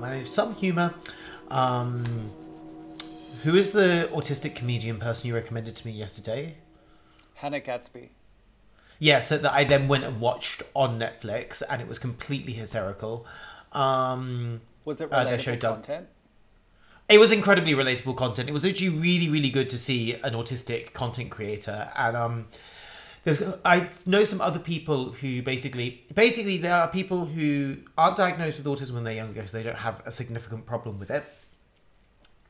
manage some humor. Um, who is the autistic comedian person you recommended to me yesterday? Hannah Gadsby. Yeah, so that I then went and watched on Netflix, and it was completely hysterical. Um, Was it Uh, relatable Doug- content? it was incredibly relatable content. It was actually really, really good to see an autistic content creator. And um, there's I know some other people who basically, basically, there are people who aren't diagnosed with autism when they're younger because they don't have a significant problem with it.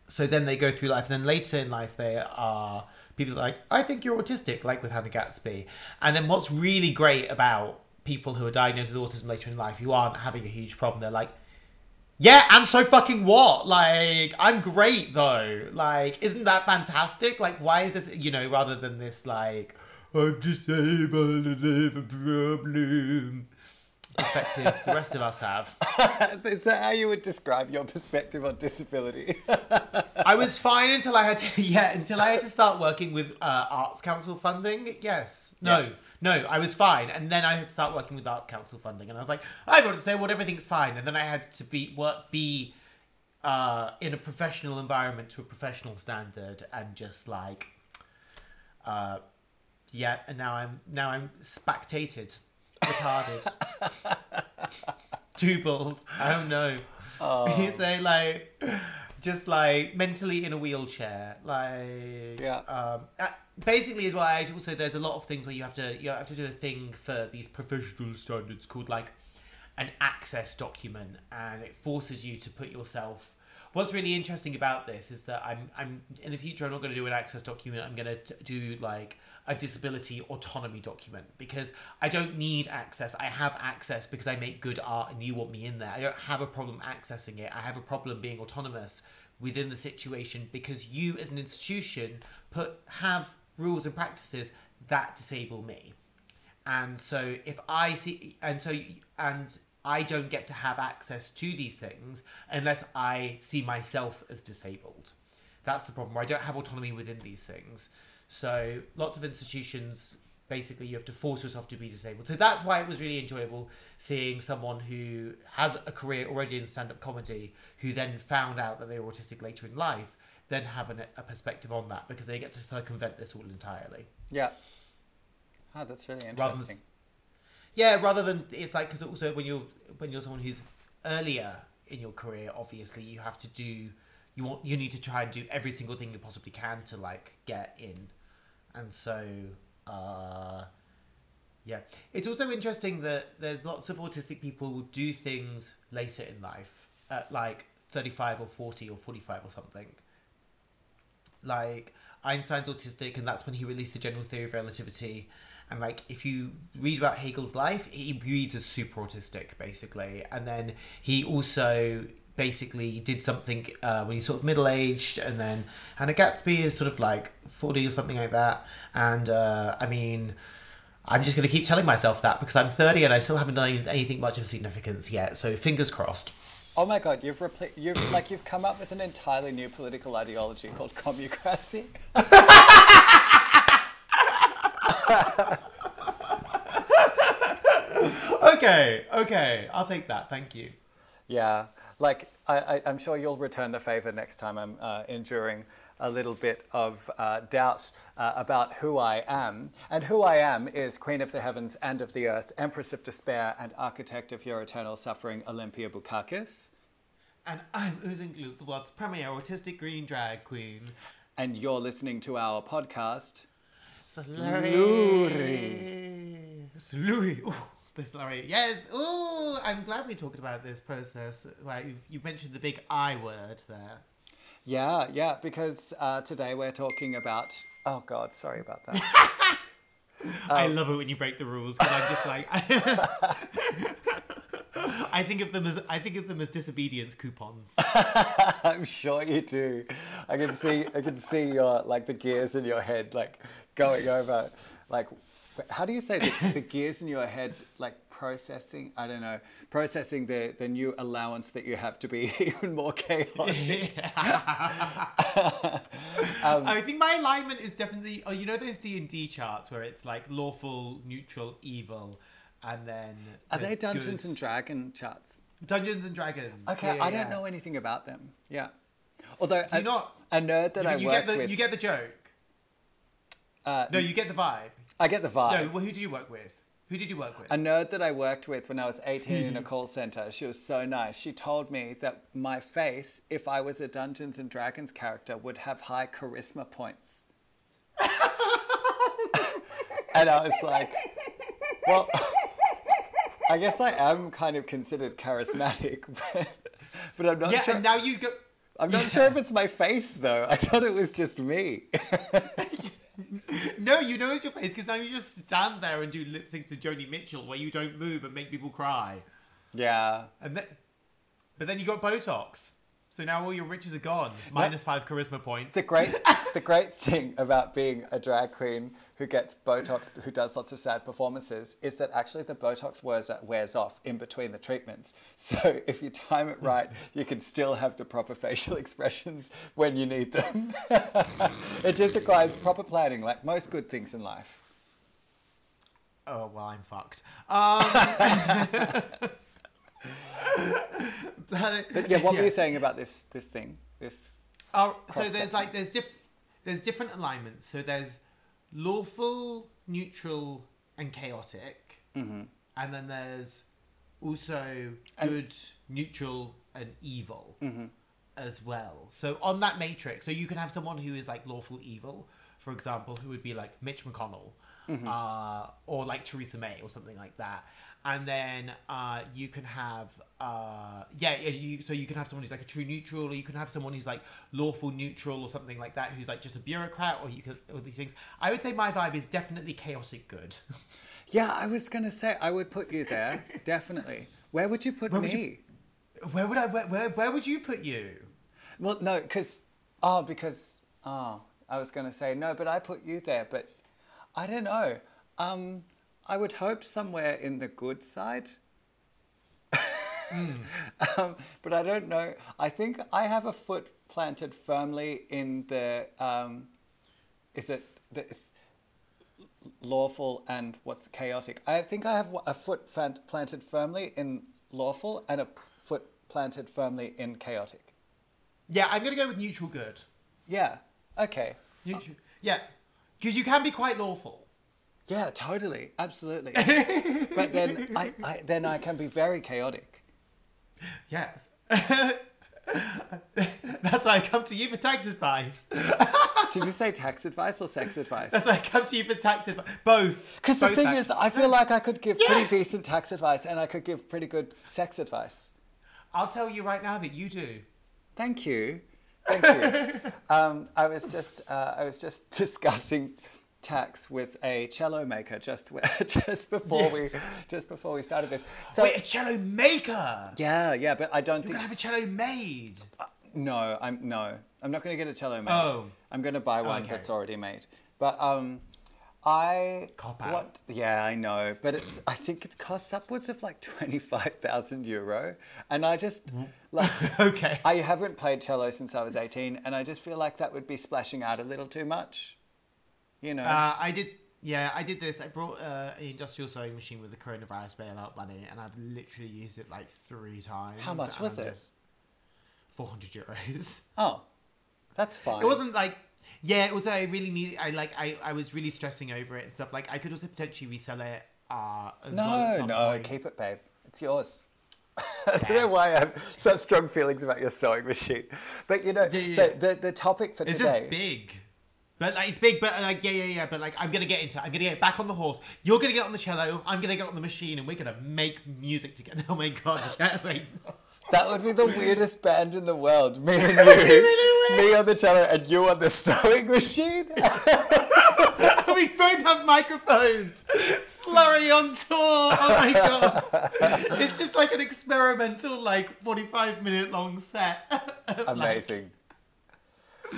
So then they go through life, and then later in life, they are people like, I think you're autistic, like with Hannah Gadsby. And then what's really great about people who are diagnosed with autism later in life who aren't having a huge problem, they're like, yeah, and so fucking what? Like, I'm great though. Like, isn't that fantastic? Like, why is this, you know, rather than this, like, I'm disabled and I have a problem perspective the rest of us have. Is that how you would describe your perspective on disability? I was fine until I had to, yeah, until I had to start working with uh, Arts Council funding. Yes. No, Yeah. no, I was fine. And then I had to start working with Arts Council funding. And I was like, I want to say, well, everything's fine. And then I had to be, work, be uh, in a professional environment to a professional standard and just like, uh, yeah, and now I'm, now I'm spectated, retarded, too bald. I don't know. You say like, just like mentally in a wheelchair, like Yeah. Um, uh, basically, as well. I also there's a lot of things where you have to you have to do a thing for these professional standards called like an access document, and it forces you to put yourself. What's really interesting about this is that I'm I'm in the future I'm not going to do an access document. I'm going to do like a disability autonomy document because I don't need access. I have access because I make good art and you want me in there. I don't have a problem accessing it. I have a problem being autonomous within the situation because you as an institution put have rules and practices that disable me. And so if I see and so and I don't get to have access to these things unless I see myself as disabled. That's the problem. I don't have autonomy within these things. So lots of institutions basically you have to force yourself to be disabled. So that's why it was really enjoyable seeing someone who has a career already in stand-up comedy who then found out that they were autistic later in life, then have an, a perspective on that because they get to circumvent this all entirely. yeah. Oh, that's really Rather than interesting. Yeah, rather than it's like because also when you're when you're someone who's earlier in your career, obviously you have to do you want you need to try and do every single thing you possibly can to like get in, and so uh, yeah, it's also interesting that there's lots of autistic people who do things later in life at like thirty five or forty or forty five or something. Like Einstein's autistic, and that's when he released the general theory of relativity. And like, if you read about Hegel's life, he reads as super autistic, basically. And then he also basically did something uh, when he's sort of middle aged, and then Hannah Gadsby is sort of like forty or something like that. And uh, I mean. I'm just going to keep telling myself that because I'm 30 and I still haven't done anything much of significance yet. So fingers crossed. Oh my god, you've repli- you've like you've come up with an entirely new political ideology called commucracy. Okay, okay, I'll take that. Thank you. Yeah, like I, I, I'm sure you'll return the favor next time I'm uh, enduring a little bit of uh, doubt uh, about who I am. And who I am is Queen of the Heavens and of the Earth, Empress of Despair, and Architect of Your Eternal Suffering, Olympia Bukakis. And I'm Oozing Gloop, the world's premier autistic green drag queen. And you're listening to our podcast. Slurry. Slurry. Ooh, slurry. Yes. Ooh, I'm glad we talked about this process. Right, you, you mentioned the big I word there. Yeah, yeah, because uh, today we're talking about. Oh God, sorry about that. I love it when you break the rules because I'm just like. I think of them as I think of them as disobedience coupons. I'm sure you do. I can see I can see your like the gears in your head like going over like how do you say the, the gears in your head like processing I don't know processing the the new allowance that you have to be even more chaotic. I think my alignment is definitely. Oh, you know those D and D charts where it's like lawful, neutral, evil, and then Are they Dungeons good. and Dragon charts? Dungeons and Dragons. Okay, Yeah, I don't yeah. know anything about them. Yeah. Although a, not? a nerd that you, I you worked the with, you get the joke. uh, No, you get the vibe. I get the vibe. No, well, who did you work with? Who did you work with? A nerd that I worked with when I was 18 in a hmm. call center, she was so nice. She told me that my face, if I was a Dungeons and Dragons character, would have high charisma points. and I was like, well, I guess I am kind of considered charismatic, but, but I'm not yeah, sure. and now you go. I'm not sure if it's my face though. I thought it was just me. No, you know it's your face because now you just stand there and do lip sync to Joni Mitchell where you don't move and make people cry. yeah. And then, but then you got Botox, so now all your riches are gone. Minus five charisma points. The great, the great thing about being a drag queen who gets Botox, who does lots of sad performances, is that actually the Botox wears, wears off in between the treatments. So if you time it right, you can still have the proper facial expressions when you need them. it just requires proper planning, like most good things in life. Oh well, I'm fucked. Um, But yeah, what were you saying about this this thing? This Oh, so there's like there's diff- there's different alignments. So there's lawful, neutral, and chaotic, mm-hmm. and then there's also good, neutral, and evil Mm-hmm. as well. So on that matrix, so you can have someone who is like lawful evil, for example, who would be like Mitch McConnell, Mm-hmm. uh, or like Theresa May or something like that. And then uh, you can have, uh, yeah, you, so you can have someone who's like a true neutral, or you can have someone who's like lawful neutral or something like that, who's like just a bureaucrat, or you can, all these things. I would say my vibe is definitely chaotic good. yeah, I was gonna say I would put you there definitely. Where would you put Where me? you- Where would I, where, where, where would you put you? Well, no, because oh, because oh, I was gonna say no, but I put you there, but I don't know. Um, I would hope somewhere in the good side. um, but I don't know. I think I have a foot planted firmly in the. Um, is it the lawful and what's chaotic? I think I have a foot planted firmly in lawful and a foot planted firmly in chaotic. Yeah, I'm gonna go with neutral good. Yeah. Okay. Neutral, yeah, because you can be quite lawful. Yeah, totally, absolutely. but then I, I then I can be very chaotic. Yes. That's why I come to you for tax advice. Did you say tax advice or sex advice? That's why I come to you for tax advice. Both. Because the thing tax- is, I feel like I could give Yeah. pretty decent tax advice and I could give pretty good sex advice. I'll tell you right now that you do. Thank you, thank you. um, I was just uh, I was just discussing tax with a cello maker just just before Yeah. we just before we started this. So Wait, a cello maker. yeah, yeah, but I don't You're think gonna have a cello made. No, I'm no. I'm not going to get a cello made. Oh. I'm going to buy one Okay. that's already made. But um, I Cop out. what? Yeah, I know, but it's. I think it costs upwards of like twenty five thousand euro, and I just like Okay. I haven't played cello since I was eighteen, and I just feel like that would be splashing out a little too much. You know. Uh, I did. Yeah, I did this. I brought uh, an industrial sewing machine with the coronavirus bailout money, and I've literally used it like three times. How much was it? Four hundred euros. oh, that's fine. It wasn't like. Yeah, it was. I really need. I like. I, I was really stressing over it and stuff. Like I could also potentially resell it. Uh, as well No, no, point. keep it, babe. It's yours. I don't know why I have such strong feelings about your sewing machine, but you know. Yeah, yeah, so the the topic for It's today. just big. But like it's big, but uh, like yeah, yeah, yeah. But like I'm gonna get into it. I'm gonna get back on the horse. You're gonna get on the cello. I'm gonna get on the machine, and we're gonna make music together. Oh my god! Like, That would be the weirdest band in the world. Me and you, really me on the cello, and you on the sewing machine. we both have microphones. Slurry on tour. Oh my god! It's just like an experimental, like 45 minute long set. Like, Amazing.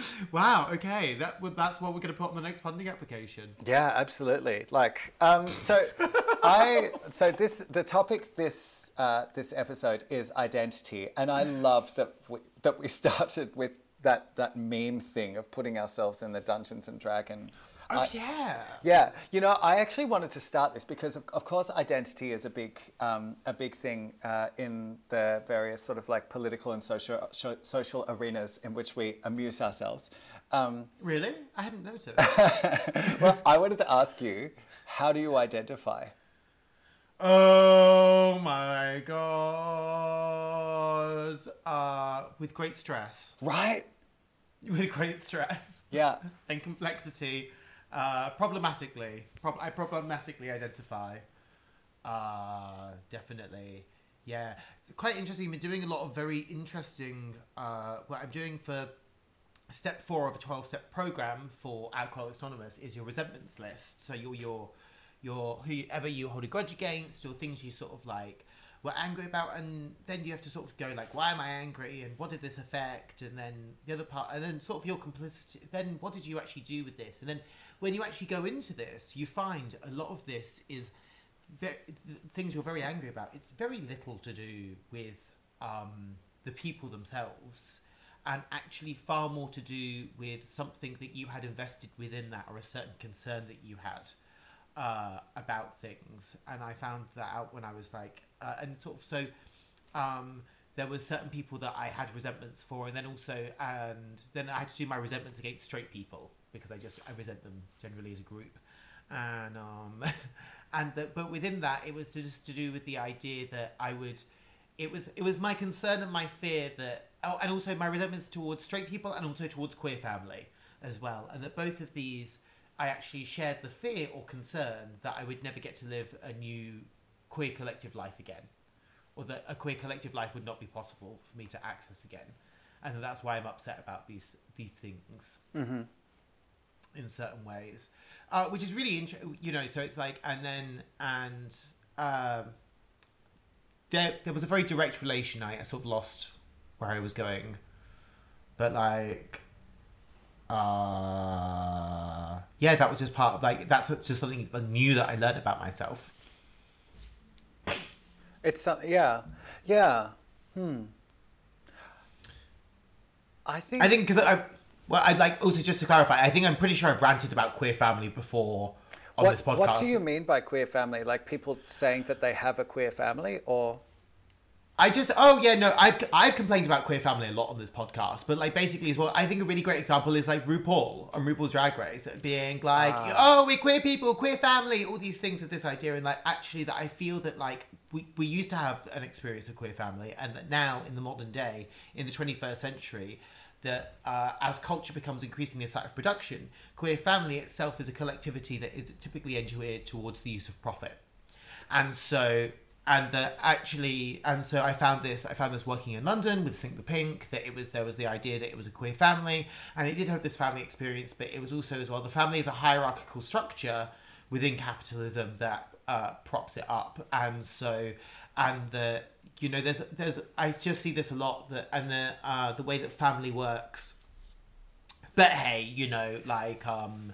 wow. Okay. That that's what we're gonna put on the next funding application. Yeah, absolutely. Like, um, so I, so this, the topic this, uh, this episode is identity, and I love that we, that we started with that that meme thing of putting ourselves in the Dungeons and Dragon. Oh I- yeah. Yeah, you know, I actually wanted to start this because, of, of course, identity is a big, um, a big thing uh, in the various sort of like political and social social arenas in which we amuse ourselves. Um, Really? I hadn't noticed. well, I wanted to ask you, how do you identify? oh my god. Uh, with great stress. Right? With great stress. Yeah. and complexity. Uh, problematically, Prob- I problematically identify. Uh, definitely, yeah. Quite interesting. I've been doing a lot of very interesting. Uh, what I'm doing for step four of a twelve-step program for Alcoholics Anonymous is your resentments list. So your your your whoever you hold a grudge against, or things you sort of like were angry about, and then you have to sort of go like, why am I angry, and what did this affect, and then the other part, and then sort of your complicity. Then what did you actually do with this, and then when you actually go into this, you find a lot of this is ve- things you're very angry about. It's very little to do with um, the people themselves, and actually far more to do with something that you had invested within that, or a certain concern that you had uh, about things. And I found that out when I was like, uh, and sort of so. Um, there were certain people that I had resentments for, and then also, and then I had to do my resentments against straight people because I just I resent them generally as a group, and um, and the, but within that it was just to do with the idea that I would, it was it was my concern and my fear that oh, and also my resentments towards straight people and also towards queer family as well, and that both of these I actually shared the fear or concern that I would never get to live a new queer collective life again or that a queer collective life would not be possible for me to access again, and that's why I'm upset about these these things. Mm-hmm. In certain ways, uh, which is really interesting. You know, so it's like, and then and um, there there was a very direct relation. I, I sort of lost where I was going, but like. Uh, yeah, that was just part of like that's just something new that I learned about myself. It's some, yeah, yeah. Hmm. I think. I think because I, well, I'd like also just to clarify. I think I'm pretty sure I've ranted about queer family before on what, this podcast. what do you mean by queer family? Like people saying that they have a queer family, or I just oh yeah no I've I've complained about queer family a lot on this podcast, but like basically as well I think a really great example is like RuPaul on RuPaul's Drag Race being like ah. oh we're queer people queer family all these things with this idea and like actually that I feel that like we, we used to have an experience of queer family and that now in the modern day in the 21st century that uh, as culture becomes increasingly a site of production queer family itself is a collectivity that is typically engineered towards the use of profit. And so and that actually and so i found this i found this working in london with sink the pink that it was there was the idea that it was a queer family. And it did have this family experience but it was also as well the family is a hierarchical structure within capitalism that uh, props it up. And so and the you know there's there's i just see this a lot that and the uh the way that family works but hey you know like um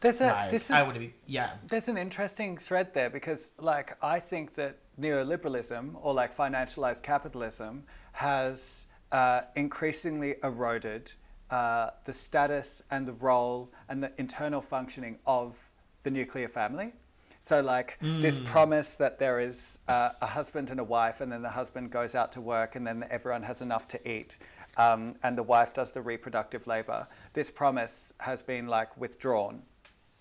there's a this is i want to be yeah There's an interesting thread there because, like, I think that neoliberalism or like financialized capitalism has uh, increasingly eroded uh, the status and the role and the internal functioning of the nuclear family. So, like, this promise that there is uh, a husband and a wife, and then the husband goes out to work, and then everyone has enough to eat, um, and the wife does the reproductive labor. This promise has been like withdrawn.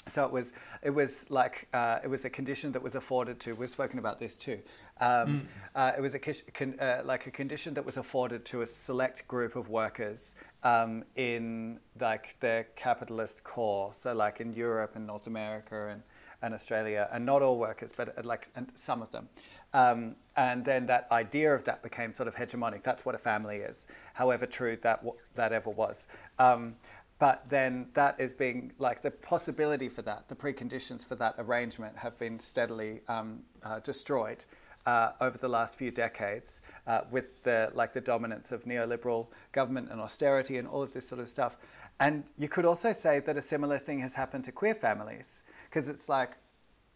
So it was, it was like, uh, it was a condition that was afforded to. We've spoken about this too. Um, uh, it was a con- uh, like a condition that was afforded to a select group of workers um, in like the capitalist core. So like in Europe and North America and, and Australia, and not all workers, but uh, like some of them. Um, and then that idea of that became sort of hegemonic. That's what a family is, however true that w- that ever was. Um, but then that is being like the possibility for that, the preconditions for that arrangement have been steadily um, uh, destroyed uh, over the last few decades uh, with the like the dominance of neoliberal government and austerity and all of this sort of stuff. And you could also say that a similar thing has happened to queer families because it's like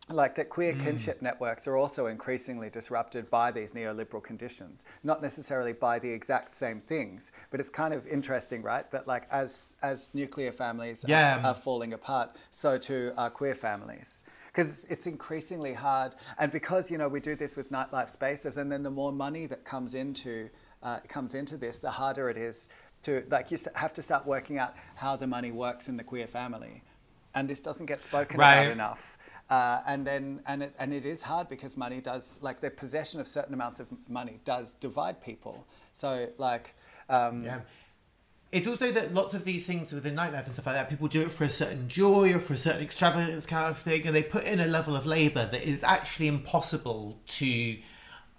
like that queer kinship networks are also increasingly disrupted by these neoliberal conditions not necessarily by the exact same things but it's kind of interesting right that like as as nuclear families Yeah. are, are falling apart so too are queer families. Because it's increasingly hard and because you know we do this with nightlife spaces and then the more money that comes into uh, comes into this the harder it is to like you have to start working out how the money works in the queer family and this doesn't get spoken Right. about enough uh, and then and it, and it is hard because money does like the possession of certain amounts of money does divide people so like um, Yeah. It's also that lots of these things within nightlife and stuff like that, people do it for a certain joy or for a certain extravagance kind of thing, and they put in a level of labour that is actually impossible to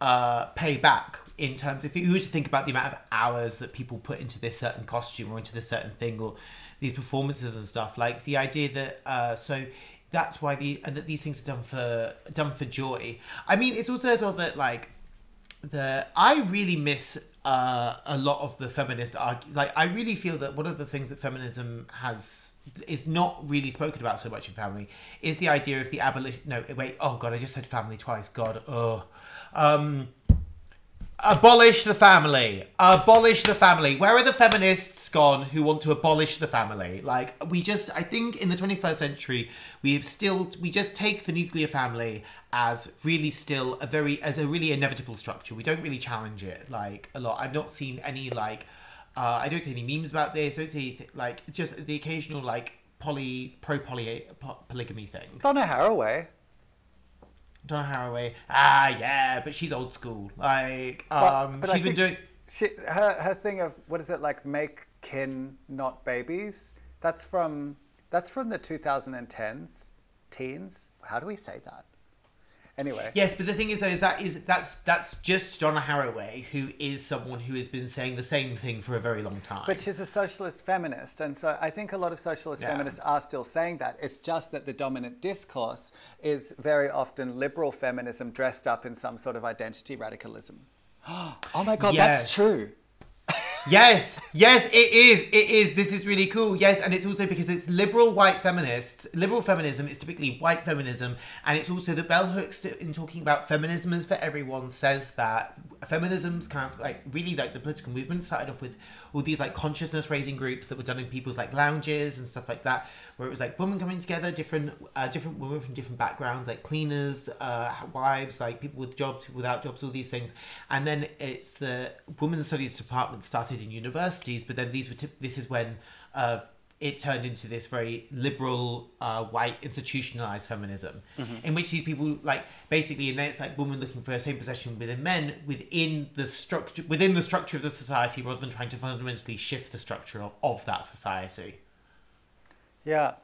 uh, pay back in terms if you were to think about the amount of hours that people put into this certain costume or into this certain thing or these performances and stuff like the idea that uh, so that's why the and that these things are done for done for joy. I mean it's also as well that like the I really miss uh, a lot of the feminist arg- like I really feel that one of the things that feminism has is not really spoken about so much in family is the idea of the abolition no wait oh god I just said family twice god oh. Um abolish the family. Abolish the family. Where are the feminists gone who want to abolish the family? Like we just i think in the 21st century we've still we just take the nuclear family as really still a very as a really inevitable structure. We don't really challenge it like a lot. I've not seen any like uh, i don't see any memes about this. I don't see like just the occasional like poly pro poly po- polygamy thing. Donna Haraway Donna Haraway. Ah, yeah, but she's old school. Like, um, but I she's been doing. she, her her thing of what is it like make kin not babies that's from that's from the 2010s teens how do we say that anyway Yes, but the thing is, though, is that is that's that's just Donna Haraway, who is someone who has been saying the same thing for a very long time. But she's a socialist feminist, and so I think a lot of socialist Yeah. feminists are still saying that. It's just that the dominant discourse is very often liberal feminism dressed up in some sort of identity radicalism. Oh my god, Yes. that's true. Yes, yes, it is. It is. This is really cool. Yes, and it's also because it's liberal white feminists. Liberal feminism is typically white feminism, and it's also the Bell Hooks, in talking about feminism is for everyone, says that feminism's kind of like really like the political movement started off with all these like consciousness raising groups that were done in people's like lounges and stuff like that, where it was like women coming together, different uh, different women from different backgrounds, like cleaners, uh, wives, like people with jobs, people without jobs, all these things, and then it's the women's studies department started in universities, but then these were t- this is when uh, it turned into this very liberal, uh, white, institutionalized feminism, in which these people like basically, and then it's like women looking for the same possession within men within the structure within the structure of the society, rather than trying to fundamentally shift the structure of, of that society. Yeah.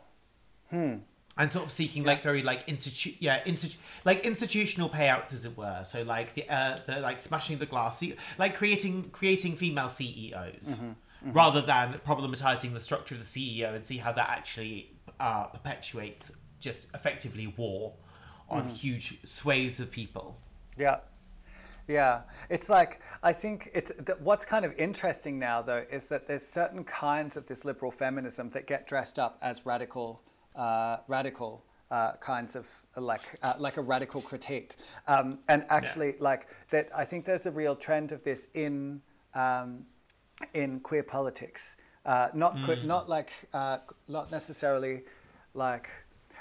and sort of seeking like very like institute yeah institu- like institutional payouts as it were. So like the uh the like smashing the glass ce- like creating creating female ceos rather than problematizing the structure of the ceo and see how that actually uh perpetuates just effectively war on huge swathes of people Yeah. Yeah. It's like, I think it's th- what's kind of interesting now, though, is that there's certain kinds of this liberal feminism that get dressed up as radical, uh, radical. Uh, kinds of like uh, like a radical critique, um, and actually like that. I think there's a real trend of this in um, in queer politics. Uh, not que- not like uh, not necessarily like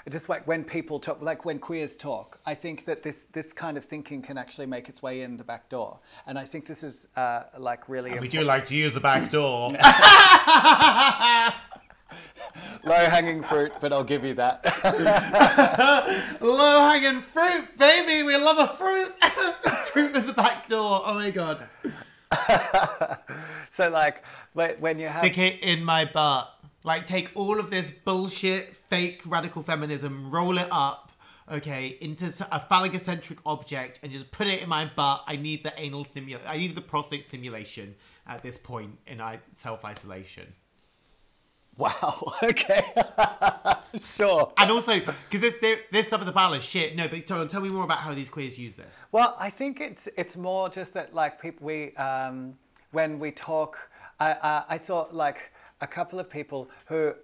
just like when people talk, like when queers talk. I think that this this kind of thinking can actually make its way in the back door, and I think this is uh, like really we do like to use the back door low hanging fruit, but I'll give you that. low hanging fruit baby we love a fruit fruit in the back door oh my god so like when you have stick it in my butt. Like, take all of this bullshit, fake radical feminism, roll it up, okay, into a phallogocentric object, and just put it in my butt. I need the anal stimulation. I need the prostate stimulation at this point in self isolation. Wow, okay, sure. And also, because this this stuff is a pile of shit. No, but tell, tell me more about how these queers use this. Well, I think it's it's more just that like people we um, when we talk, I I, I saw like a couple of people who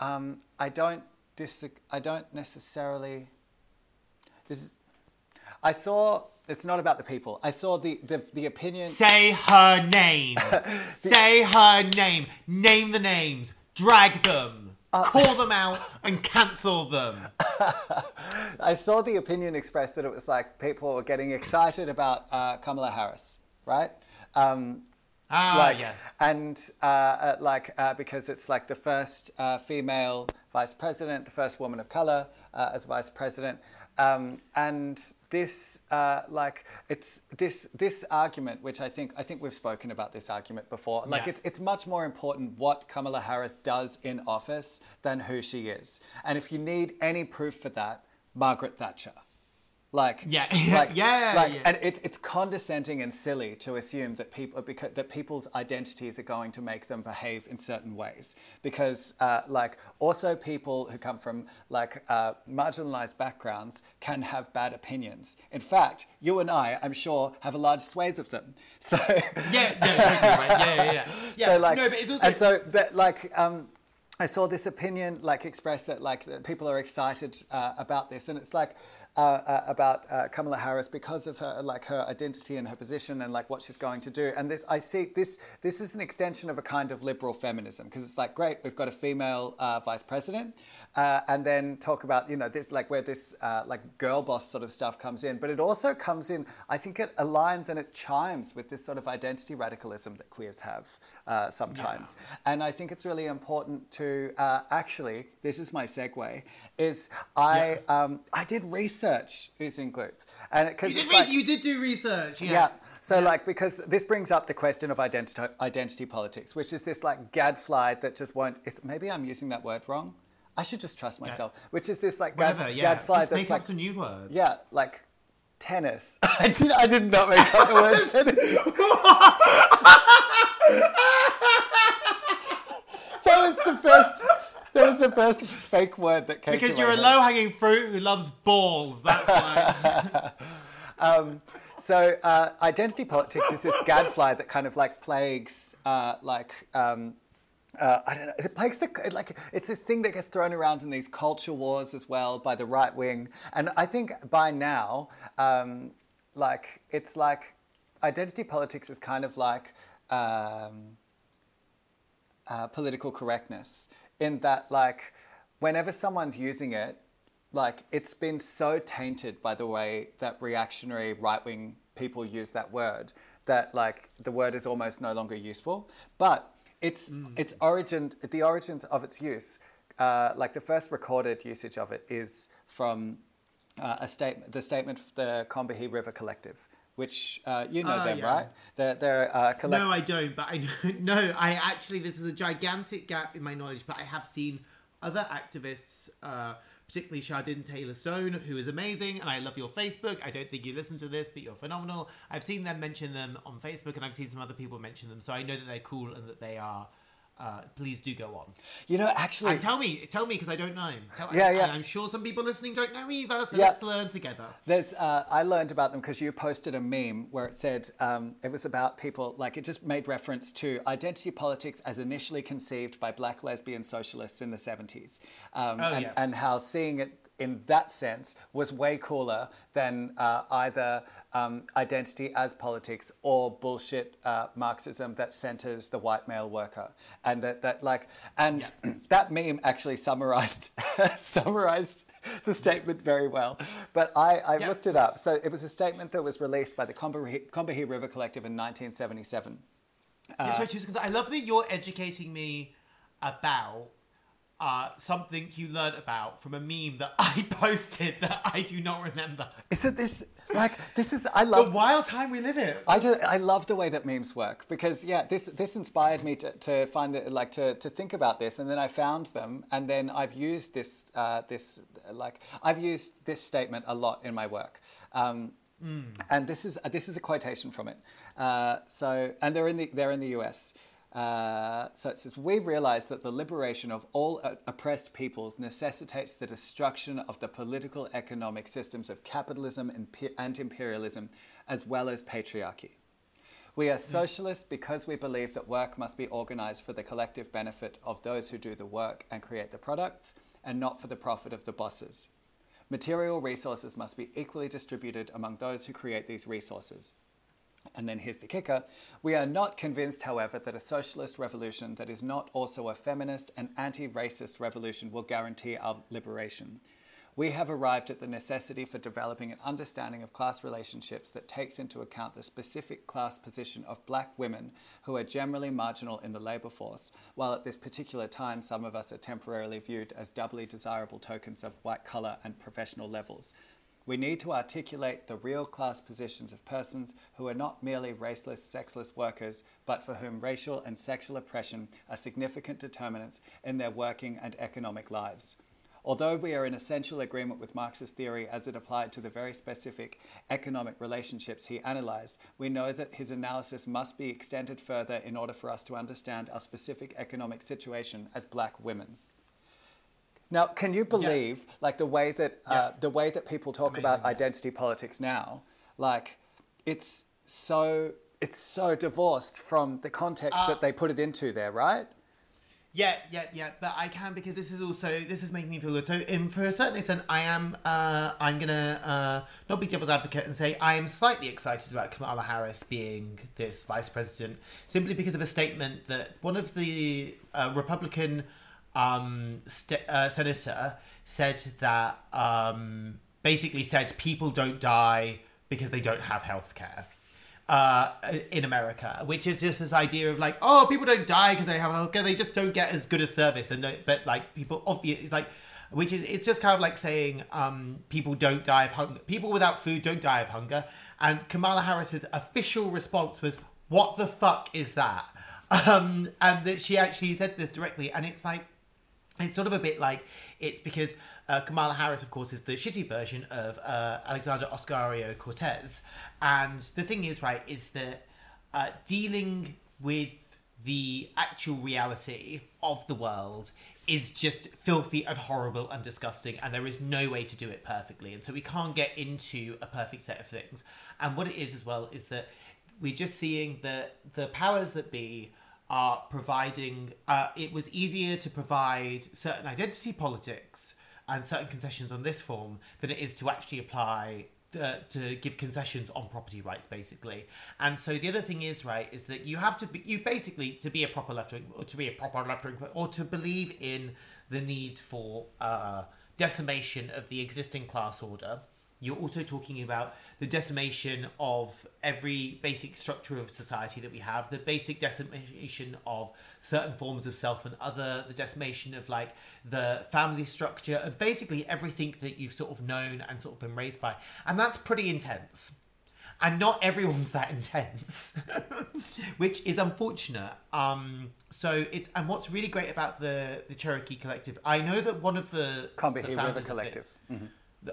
um, I don't dis I don't necessarily this is. I saw. It's not about the people. I saw the the, the opinion. Say her name. Say her name. Name the names. Drag them. Uh, Call them out and cancel them. I saw the opinion expressed that it was like people were getting excited about uh, Kamala Harris, right? Um, Ah, like, yes. And uh, uh, like uh, because it's like the first uh, female vice president, the first woman of color uh, as vice president, um, and this uh, like it's this this argument, which I think I think we've spoken about this argument before. Like Yeah. it's it's much more important what Kamala Harris does in office than who she is. And if you need any proof for that, Margaret Thatcher. Like Yeah. like, Yeah, like, yeah. and it's it's condescending and silly to assume that people because that people's identities are going to make them behave in certain ways because uh, like also people who come from like uh, marginalized backgrounds can have bad opinions. In fact, you and I, I'm sure, have a large swathe of them. So Yeah, no, totally right. Yeah, yeah, yeah. yeah. so like no, but it's also and so but like um I saw this opinion like expressed that like that people are excited uh, about this, and it's like uh, uh, about uh, Kamala Harris because of her like her identity and her position and like what she's going to do. And this I see this this is an extension of a kind of liberal feminism because it's like great we've got a female uh, vice president, uh, and then talk about you know this like where this uh, like girl boss sort of stuff comes in, but it also comes in. I think it aligns and it chimes with this sort of identity radicalism that queers have uh, sometimes. And I think it's really important to uh, actually, this is my segue, is I um, I did research using Gloop. And You because did, it's re- like, you did do research. Yeah. yeah. So like because this brings up the question of identity identity politics, which is this like gadfly that just won't. Is, maybe I'm using that word wrong. I should just trust myself. Which is this like gad, Whatever. Yeah. gadfly Just that's make like up some new words. yeah like tennis. I did I did not make up the word tennis. that was the first. That was the first fake word that came. Because you're a low hanging fruit who loves balls. That's why. So uh, identity politics is this gadfly that kind of like plagues, uh, like um, uh, I don't know, it plagues the like it's this thing that gets thrown around in these culture wars as well by the right wing, and I think by now, um, like it's like identity politics is kind of like. Um, uh, political correctness in that like whenever someone's using it like it's been so tainted by the way that reactionary right-wing people use that word that like the word is almost no longer useful. But its its origin the origins of its use uh, like the first recorded usage of it is from uh, a statement the statement of the Combahee River Collective which uh, you know Ah, them yeah. right they're, they're uh, collect- No, I don't. But I know, no, I actually this is a gigantic gap in my knowledge. But I have seen other activists, uh, particularly Shardin Taylor Stone, who is amazing, and I love your Facebook. I don't think you listen to this, but you're phenomenal. I've seen them mention them on Facebook, and I've seen some other people mention them, so I know that they're cool and that they are. Uh, please do go on. you know actually And tell me, tell me, because I don't know. Tell, Yeah, and yeah. I'm sure some people listening don't know either. So Yeah. let's learn together. There's, uh, I learned about them because you posted a meme where it said um, it was about people, like it just made reference to identity politics as initially conceived by black lesbian socialists in the 70s. Um, Oh, and, yeah. and how seeing it in that sense was way cooler than uh, either um, identity as politics or bullshit uh, Marxism that centers the white male worker. And that, that like, and that meme actually summarized, summarized the statement very well. But I, I Yeah. looked it up. So it was a statement that was released by the Combahee, Combahee River Collective in 1977. Yeah, sorry, I love that you're educating me about uh, something you learned about from a meme that I posted that I do not remember. Isn't this, like, this is, I love The wild time we live in. I, do, I love the way that memes work because yeah this this inspired me to, to find it like to, to think about this. And then I found them and then I've used this uh, this like I've used this statement a lot in my work. Um, and this is this is a quotation from it. Uh, so and they're in the they're in the US uh, so it says, We realize that the liberation of all uh, oppressed peoples necessitates the destruction of the political economic systems of capitalism and imperialism, as well as patriarchy. We are socialists because we believe that work must be organized for the collective benefit of those who do the work and create the products, and not for the profit of the bosses. Material resources must be equally distributed among those who create these resources. And then here's the kicker. We are not convinced, however, that a socialist revolution that is not also a feminist and anti racist revolution will guarantee our liberation. We have arrived at the necessity for developing an understanding of class relationships that takes into account the specific class position of black women who are generally marginal in the labour force, while at this particular time some of us are temporarily viewed as doubly desirable tokens of white colour and professional levels. We need to articulate the real class positions of persons who are not merely raceless, sexless workers, but for whom racial and sexual oppression are significant determinants in their working and economic lives. Although we are in essential agreement with Marx's theory as it applied to the very specific economic relationships he analysed, we know that his analysis must be extended further in order for us to understand our specific economic situation as black women. Now, can you believe, like the way that uh, Yeah. the way that people talk Amazing, about identity politics now, like it's so it's so divorced from the context Uh, that they put it into there, right? Yeah, yeah, yeah. But I can because this is also this is making me feel good. So, in for a certain extent, I am. Uh, I'm gonna uh, not be devil's advocate and say I am slightly excited about Kamala Harris being this vice president, simply because of a statement that one of the uh, Republican um, st- uh, senator said that um, basically said people don't die because they don't have health care uh, in America, which is just this idea of like, oh, people don't die because they have healthcare; they just don't get as good a service. And no- but like people, obviously, it's like, which is it's just kind of like saying um, people don't die of hunger. People without food don't die of hunger. And Kamala Harris's official response was, "What the fuck is that?" Um, and that she actually said this directly, and it's like, it's sort of a bit like it's because uh, Kamala Harris, of course, is the shitty version of uh, Alexandria Ocasio-Cortez. And the thing is, right, is that uh, dealing with the actual reality of the world is just filthy and horrible and disgusting, and there is no way to do it perfectly. And so we can't get into a perfect set of things. And what it is as well is that we're just seeing that the powers that be are providing uh, it was easier to provide certain identity politics and certain concessions on this form than it is to actually apply uh, to give concessions on property rights basically. And so the other thing is right is that you have to be you basically to be a proper left wing or to be a proper left wing or to believe in the need for uh, decimation of the existing class order you're also talking about the decimation of every basic structure of society that we have, the basic decimation of certain forms of self and other, the decimation of like the family structure, of basically everything that you've sort of known and sort of been raised by. And that's pretty intense. And not everyone's that intense, which is unfortunate. Um, so it's and what's really great about the the Cherokee Collective, I know that one of the the River Collective. this-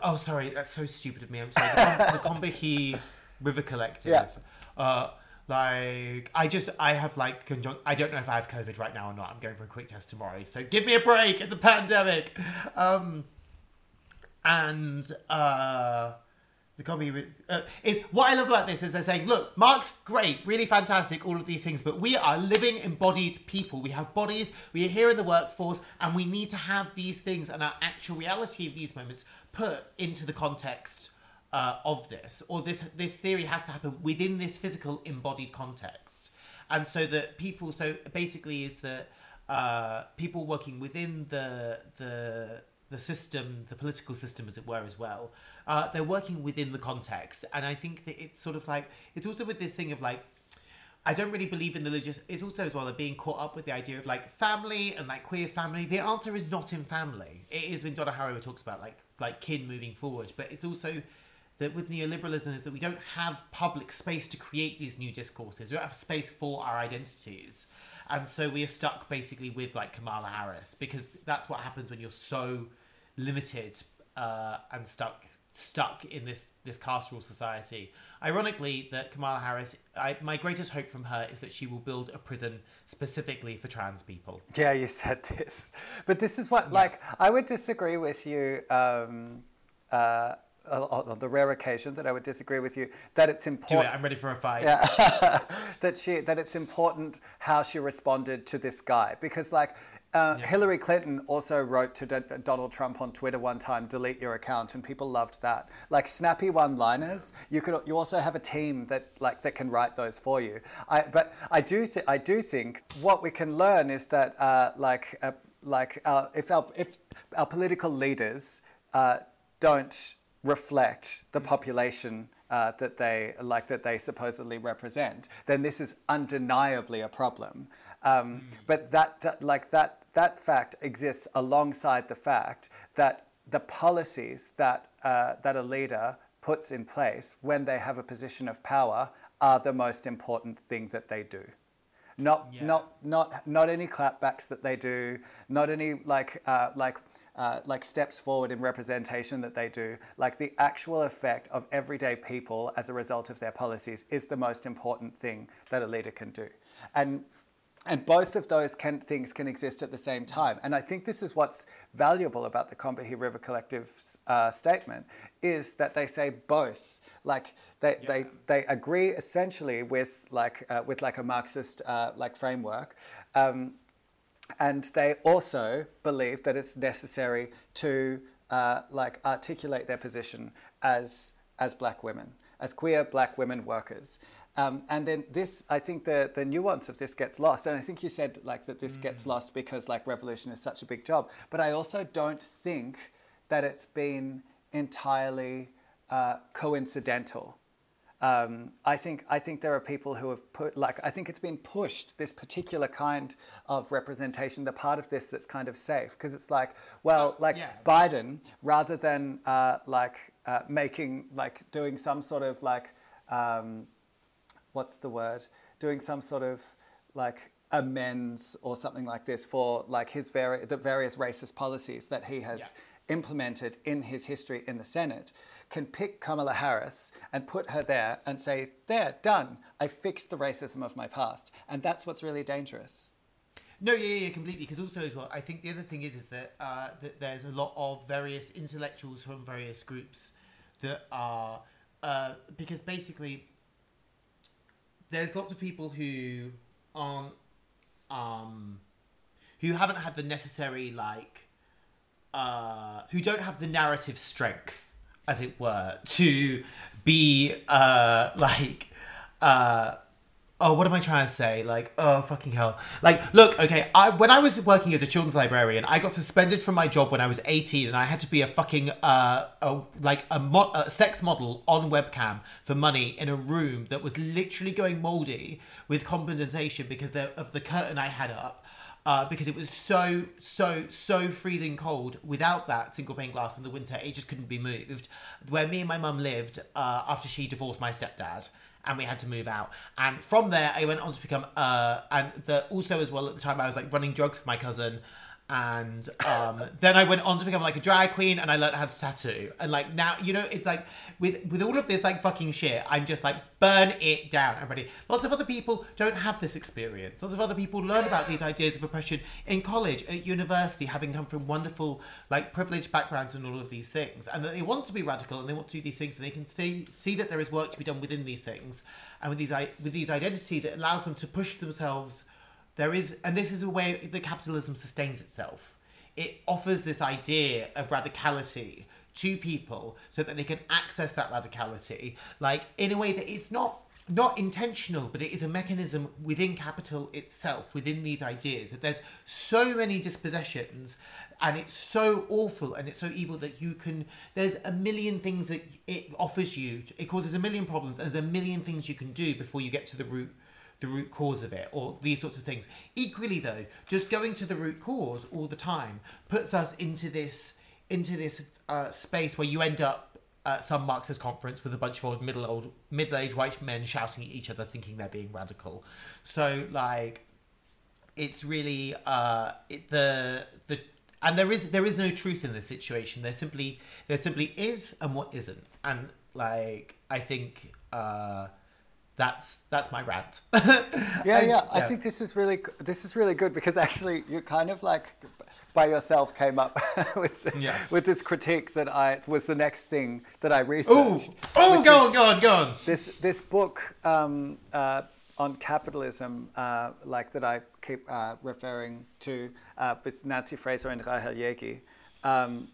Oh, sorry, that's so stupid of me. I'm sorry. The, Com- the Combahee River Collective. Yeah. Uh, like I just I have like conjunct. I don't know if I have COVID right now or not. I'm going for a quick test tomorrow, so give me a break. It's a pandemic. Um, and uh, the Combahee uh, is what I love about this is they're saying, look, Marx's great, really fantastic, all of these things, but we are living embodied people. We have bodies. We are here in the workforce, and we need to have these things and our actual reality of these moments put into the context uh, of this, or this this theory has to happen within this physical embodied context, and so that people. So basically, is that uh, people working within the the the system, the political system, as it were, as well. Uh, they're working within the context, and I think that it's sort of like it's also with this thing of like I don't really believe in the religious. It's also as well that being caught up with the idea of like family and like queer family. The answer is not in family. It is when Donna Haraway talks about like like kin moving forward, but it's also that with neoliberalism is that we don't have public space to create these new discourses. We don't have space for our identities, and so we are stuck basically with like Kamala Harris because that's what happens when you're so limited uh, and stuck stuck in this this carceral society. Ironically, that Kamala Harris, I, my greatest hope from her is that she will build a prison specifically for trans people. Yeah, you said this, but this is what like I would disagree with you. Um, uh, on the rare occasion that I would disagree with you, that it's Do it. important. I'm ready for a fight. Yeah, that she that it's important how she responded to this guy because like Uh, Hillary Clinton also wrote to D- Donald Trump on Twitter one time, "Delete your account," and people loved that. Like snappy one-liners. You could you also have a team that like that can write those for you. I, but I do th- I do think what we can learn is that uh, like uh, like uh, if our if our political leaders uh, don't reflect the population uh, that they like that they supposedly represent, then this is undeniably a problem. Um, But that like that that fact exists alongside the fact that the policies that uh, that a leader puts in place when they have a position of power are the most important thing that they do. Not Yeah. not not not any clapbacks that they do, not any like uh, like uh, like steps forward in representation that they do. Like the actual effect of everyday people as a result of their policies is the most important thing that a leader can do, and and both of those can, things can exist at the same time. And I think this is what's valuable about the Combahee River Collective's uh, statement is that they say both. Like they, they, they agree essentially with like uh, with like a Marxist uh, like framework. Um, and they also believe that it's necessary to uh, like articulate their position as as black women, as queer black women workers. Um, and then this, I think the the nuance of this gets lost. And I think you said like that this gets lost because like revolution is such a big job. But I also don't think that it's been entirely uh, coincidental. Um, I think I think there are people who have put like I think it's been pushed this particular kind of representation, the part of this that's kind of safe because it's like well like yeah. Biden rather than uh, like uh, making like doing some sort of like um, what's the word doing some sort of like amends or something like this for like his vari- the various racist policies that he has implemented in his history in the Senate can pick Kamala Harris and put her there and say, There, done. I fixed the racism of my past. And that's what's really dangerous. No, yeah, yeah, yeah, completely. Because also as well, I think the other thing is is that uh, that there's a lot of various intellectuals from various groups that are uh, because basically there's lots of people who aren't um, who haven't had the necessary like uh, who don't have the narrative strength, as it were, to be uh, like uh, oh, what am I trying to say? Like, oh, fucking hell. Like, look, okay, I when I was working as a children's librarian, I got suspended from my job when I was 18 and I had to be a fucking, uh, a, like a, mo- a sex model on webcam for money in a room that was literally going moldy with condensation because of the curtain I had up. Uh, because it was so, so, so freezing cold without that single pane glass in the winter, it just couldn't be moved. Where me and my mum lived uh, after she divorced my stepdad and we had to move out. And from there, I went on to become uh, and the also as well at the time I was like running drugs with my cousin, and um, then I went on to become like a drag queen, and I learned how to tattoo. And like now, you know, it's like with with all of this like fucking shit, I'm just like burn it down, everybody. Lots of other people don't have this experience. Lots of other people learn about these ideas of oppression in college, at university, having come from wonderful like privileged backgrounds and all of these things, and that they want to be radical and they want to do these things, and they can see see that there is work to be done within these things, and with these with these identities, it allows them to push themselves. There is, and this is a way that capitalism sustains itself. It offers this idea of radicality to people so that they can access that radicality, like in a way that it's not not intentional, but it is a mechanism within capital itself, within these ideas. That there's so many dispossessions, and it's so awful and it's so evil that you can. There's a million things that it offers you. It causes a million problems, and there's a million things you can do before you get to the root the root cause of it or these sorts of things. Equally though, just going to the root cause all the time puts us into this into this uh, space where you end up at some Marxist conference with a bunch of old middle old middle aged white men shouting at each other, thinking they're being radical. So like, it's really uh, it, the the and there is there is no truth in this situation. There simply there simply is and what isn't, and like I think. Uh, that's that's my rant. Yeah, And- yeah. I think this is really this is really good because actually you kind of like by yourself came up with Yeah. with this critique that I was the next thing that I Ooh, researched. oh, which go on, go on, go on. This this book um, uh, on capitalism, uh, like that I keep uh, referring to uh, with Nancy Fraser and Rahel Jaeggi. Um,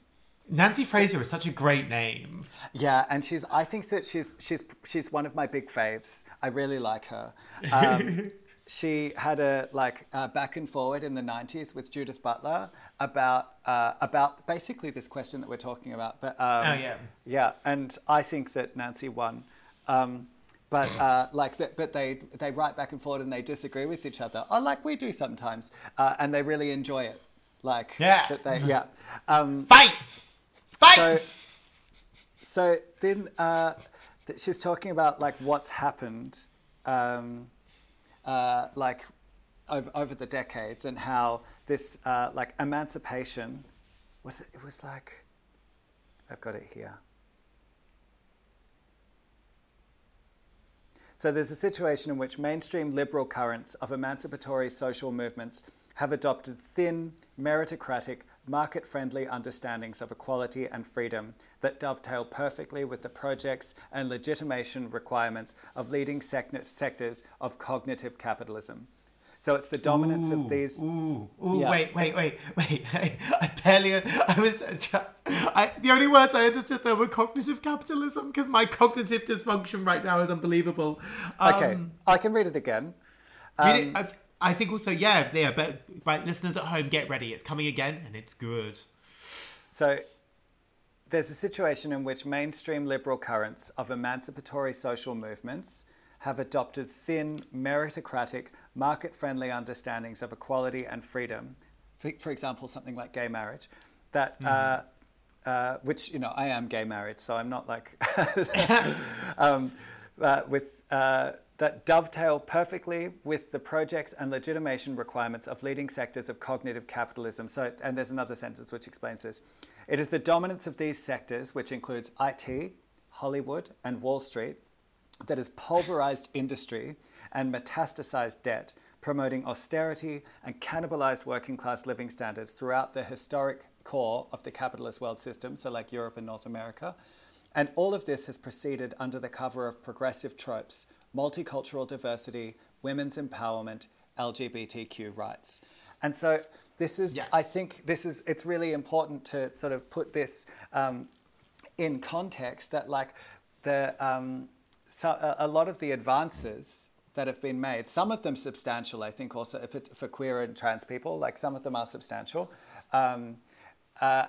Nancy Fraser is such a great name. yeah, and she's. I think that she's she's she's one of my big faves. I really like her. Um, she had a like uh, back and forward in the '90s with Judith Butler about uh, about basically this question that we're talking about. But um, Oh, yeah. yeah, and I think that Nancy won. Um, but uh, like that, but they they write back and forward and they disagree with each other. Oh, like we do sometimes, uh, and they really enjoy it. Like Yeah. that they yeah. Um, Fight! Fight! so, so then uh, she's talking about like what's happened, um, uh, like over, over the decades, and how this uh, like emancipation was. It, it was like, I've got it here. So there's a situation in which mainstream liberal currents of emancipatory social movements have adopted thin, meritocratic, market friendly understandings of equality and freedom that dovetail perfectly with the projects and legitimation requirements of leading sec- sectors of cognitive capitalism. So it's the dominance of these. Ooh, ooh, Yeah. wait, wait, wait, wait. I, I barely, I was, I, the only words I understood there were cognitive capitalism because my cognitive dysfunction right now is unbelievable. Um, Okay, I can read it again. read it- I, think also, yeah, yeah, but right, listeners at home, get ready. It's coming again and it's good. So there's a situation in which mainstream liberal currents of emancipatory social movements have adopted thin, meritocratic, market friendly understandings of equality and freedom. For, for example, something like gay marriage, that. Uh, uh, which you know, I am gay married, so I'm not like um, uh, with uh, that dovetail perfectly with the projects and legitimation requirements of leading sectors of cognitive capitalism. So, and there's another sentence which explains this. It is the dominance of these sectors, which includes IT, Hollywood, and Wall Street, that has pulverized industry and metastasized debt, promoting austerity and cannibalized working class living standards throughout the historic core of the capitalist world system, so like Europe and North America. And all of this has proceeded under the cover of progressive tropes, multicultural diversity, women's empowerment, LGBTQ rights. And so this is, Yeah. I think this is, it's really important to sort of put this um, in context that like the, um, so a, a lot of the advances that have been made, some of them substantial, I think also for queer and trans people, like some of them are substantial, um, uh,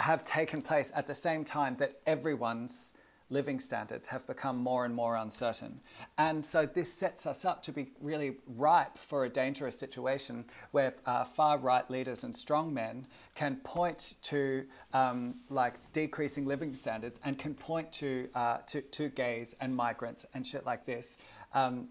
have taken place at the same time that everyone's living standards have become more and more uncertain. And so this sets us up to be really ripe for a dangerous situation where uh, far right leaders and strongmen can point to um, like decreasing living standards and can point to, uh, to, to gays and migrants and shit like this. Um,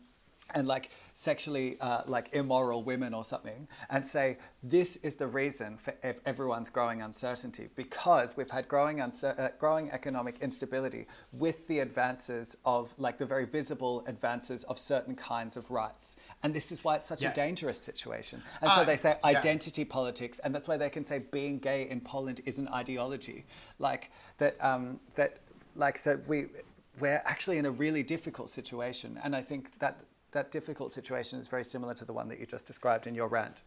and like sexually uh, like immoral women or something and say this is the reason for ev- everyone's growing uncertainty because we've had growing uh, growing economic instability with the advances of like the very visible advances of certain kinds of rights and this is why it's such Yeah. a dangerous situation and so Uh, they say yeah. identity politics and that's why they can say being gay in Poland is an ideology like that um, that like so we we're actually in a really difficult situation and I think that that difficult situation is very similar to the one that you just described in your rant.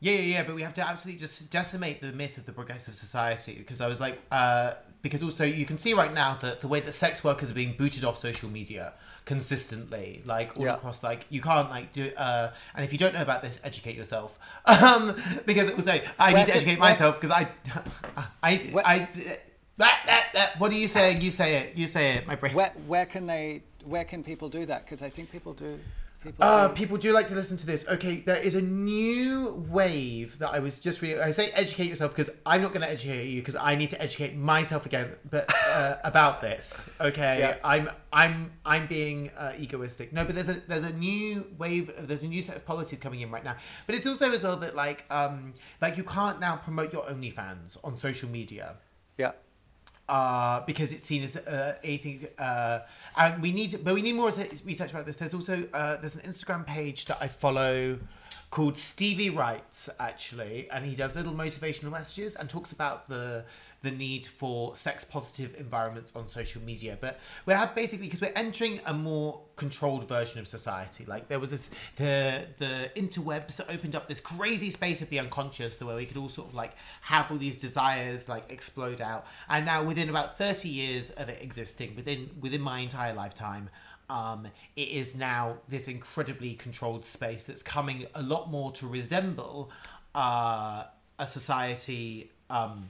Yeah, yeah, yeah, but we have to absolutely just decimate the myth of the progressive society because I was like, uh, because also you can see right now that the way that sex workers are being booted off social media consistently, like all Yeah. across, like you can't like do. Uh, and if you don't know about this, educate yourself, um, because also I Where need to educate myself because I, I, Where- I, that, that, that, what are you saying? You say it. You say it. My brain. Where where can they where can people do that? Because I think people do people Uh, do. people do like to listen to this. Okay, there is a new wave that I was just reading. I say educate yourself because I'm not going to educate you because I need to educate myself again, but uh, about this. Okay, Yeah. I'm I'm I'm being uh, egoistic. No, but there's a there's a new wave. Of there's a new set of policies coming in right now. But it's also as well that like um like you can't now promote your OnlyFans on social media yeah. uh, because it's seen as uh, anything. Uh, and we need, but we need more research about this. There's also uh, there's an Instagram page that I follow called Stevie Writes actually, and he does little motivational messages and talks about the the need for sex positive environments on social media. But we have basically because we're entering a more controlled version of society. Like there was this the the interwebs opened up this crazy space of the unconscious, the where we could all sort of like have all these desires like explode out. And now within about thirty years of it existing, within within my entire lifetime. Um, it is now this incredibly controlled space that's coming a lot more to resemble uh, a society um,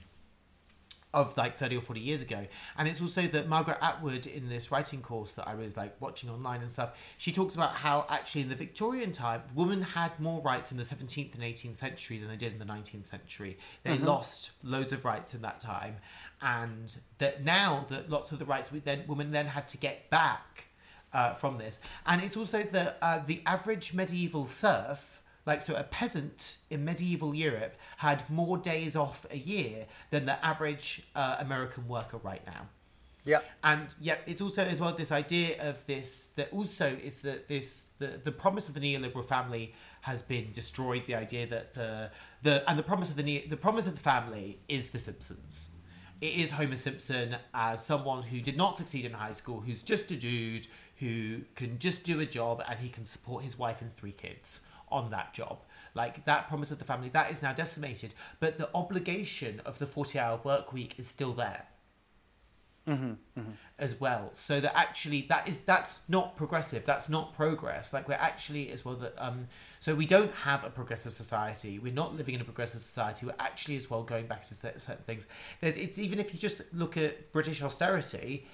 of like 30 or 40 years ago. And it's also that margaret atwood in this writing course that i was like watching online and stuff she talks about how actually in the victorian time women had more rights in the 17th and 18th century than they did in the 19th century. They lost loads of rights in that time. And that now that lots of the rights we then women then had to get back uh, from this. And it's also that uh, the average medieval serf like so a peasant in medieval europe had more days off a year than the average uh, american worker right now. Yeah. and yeah it's also as well this idea of this that also is that this the, the promise of the neoliberal family has been destroyed the idea that the the and the promise of the ne- the promise of the family is the simpsons. It is homer simpson as someone who did not succeed in high school who's just a dude who can just do a job and he can support his wife and three kids on that job. Like that promise of the family that is now decimated but the obligation of the 40 hour work week is still there. As well. So that actually that is that's not progressive that's not progress. Like we're actually as well that um so we don't have a progressive society. We're not living in a progressive society. We're actually as well going back to th- certain things. There's it's even if you just look at british austerity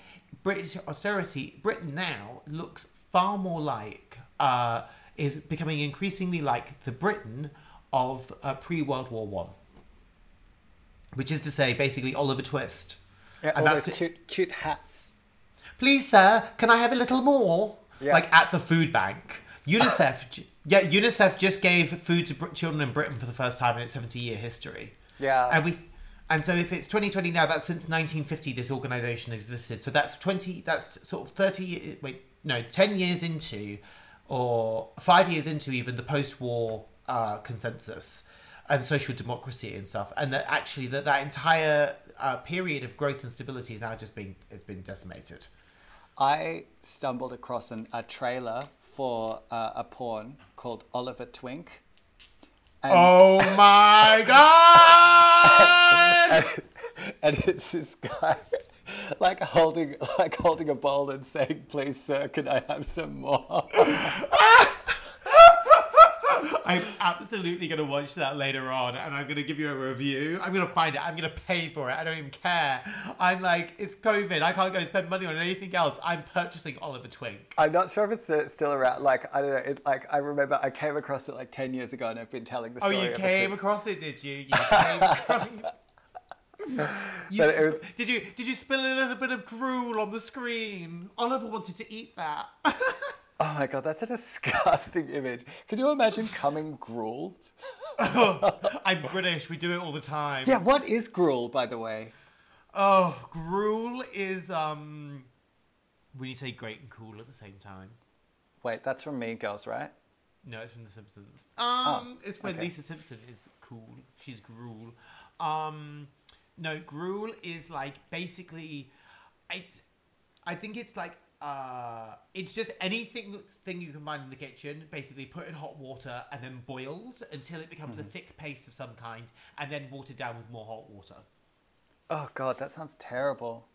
british austerity britain now looks far more like uh is becoming increasingly like the britain of uh, pre-world war one. Which is to say basically oliver twist. Yeah, And all that's those cute, cute hats. please sir can i have a little more? Yeah. like at the food bank. Unicef yeah unicef just gave food to Br- children in britain for the first time in its 70 year history. Yeah. and we and so if it's 2020 now that's since 1950 this organization existed. So that's 20 that's sort of 30 wait no 10 years into or 5 years into even the post-war uh, consensus and social democracy and stuff and that actually that that entire uh, period of growth and stability is now just being it's been decimated I stumbled across an, a trailer for uh, a porn called Oliver Twink. And, oh my god and it's this guy like holding like holding a bowl and saying, Please sir, can I have some more? I'm absolutely going to watch that later on and I'm going to give you a review. I'm going to find it. I'm going to pay for it. I don't even care. I'm like, it's COVID. I can't go spend money on anything else. I'm purchasing Oliver Twink. I'm not sure if it's still around. Like I don't know. It, like I remember, I came across it like ten years ago, and I've been telling the oh, story. Oh, you came since. across it, did you? You came across You But it sp- was- Did you did you spill a little bit of gruel on the screen? Oliver wanted to eat that. Oh my god, that's a disgusting image. Can you imagine coming gruel? I'm British. We do it all the time. Yeah, what is gruel, by the way? Oh, gruel is um when you say great and cool at the same time. Wait, that's from Mean Girls, right? No, it's from The Simpsons. Um, it's when okay. Lisa Simpson is cool. She's gruel. Um, no, gruel is like basically, it's. I think it's like uh, it's just any single thing you can find in the kitchen. Basically, put in hot water and then boiled until it becomes a thick paste of some kind, and then watered down with more hot water. Oh god, that sounds terrible.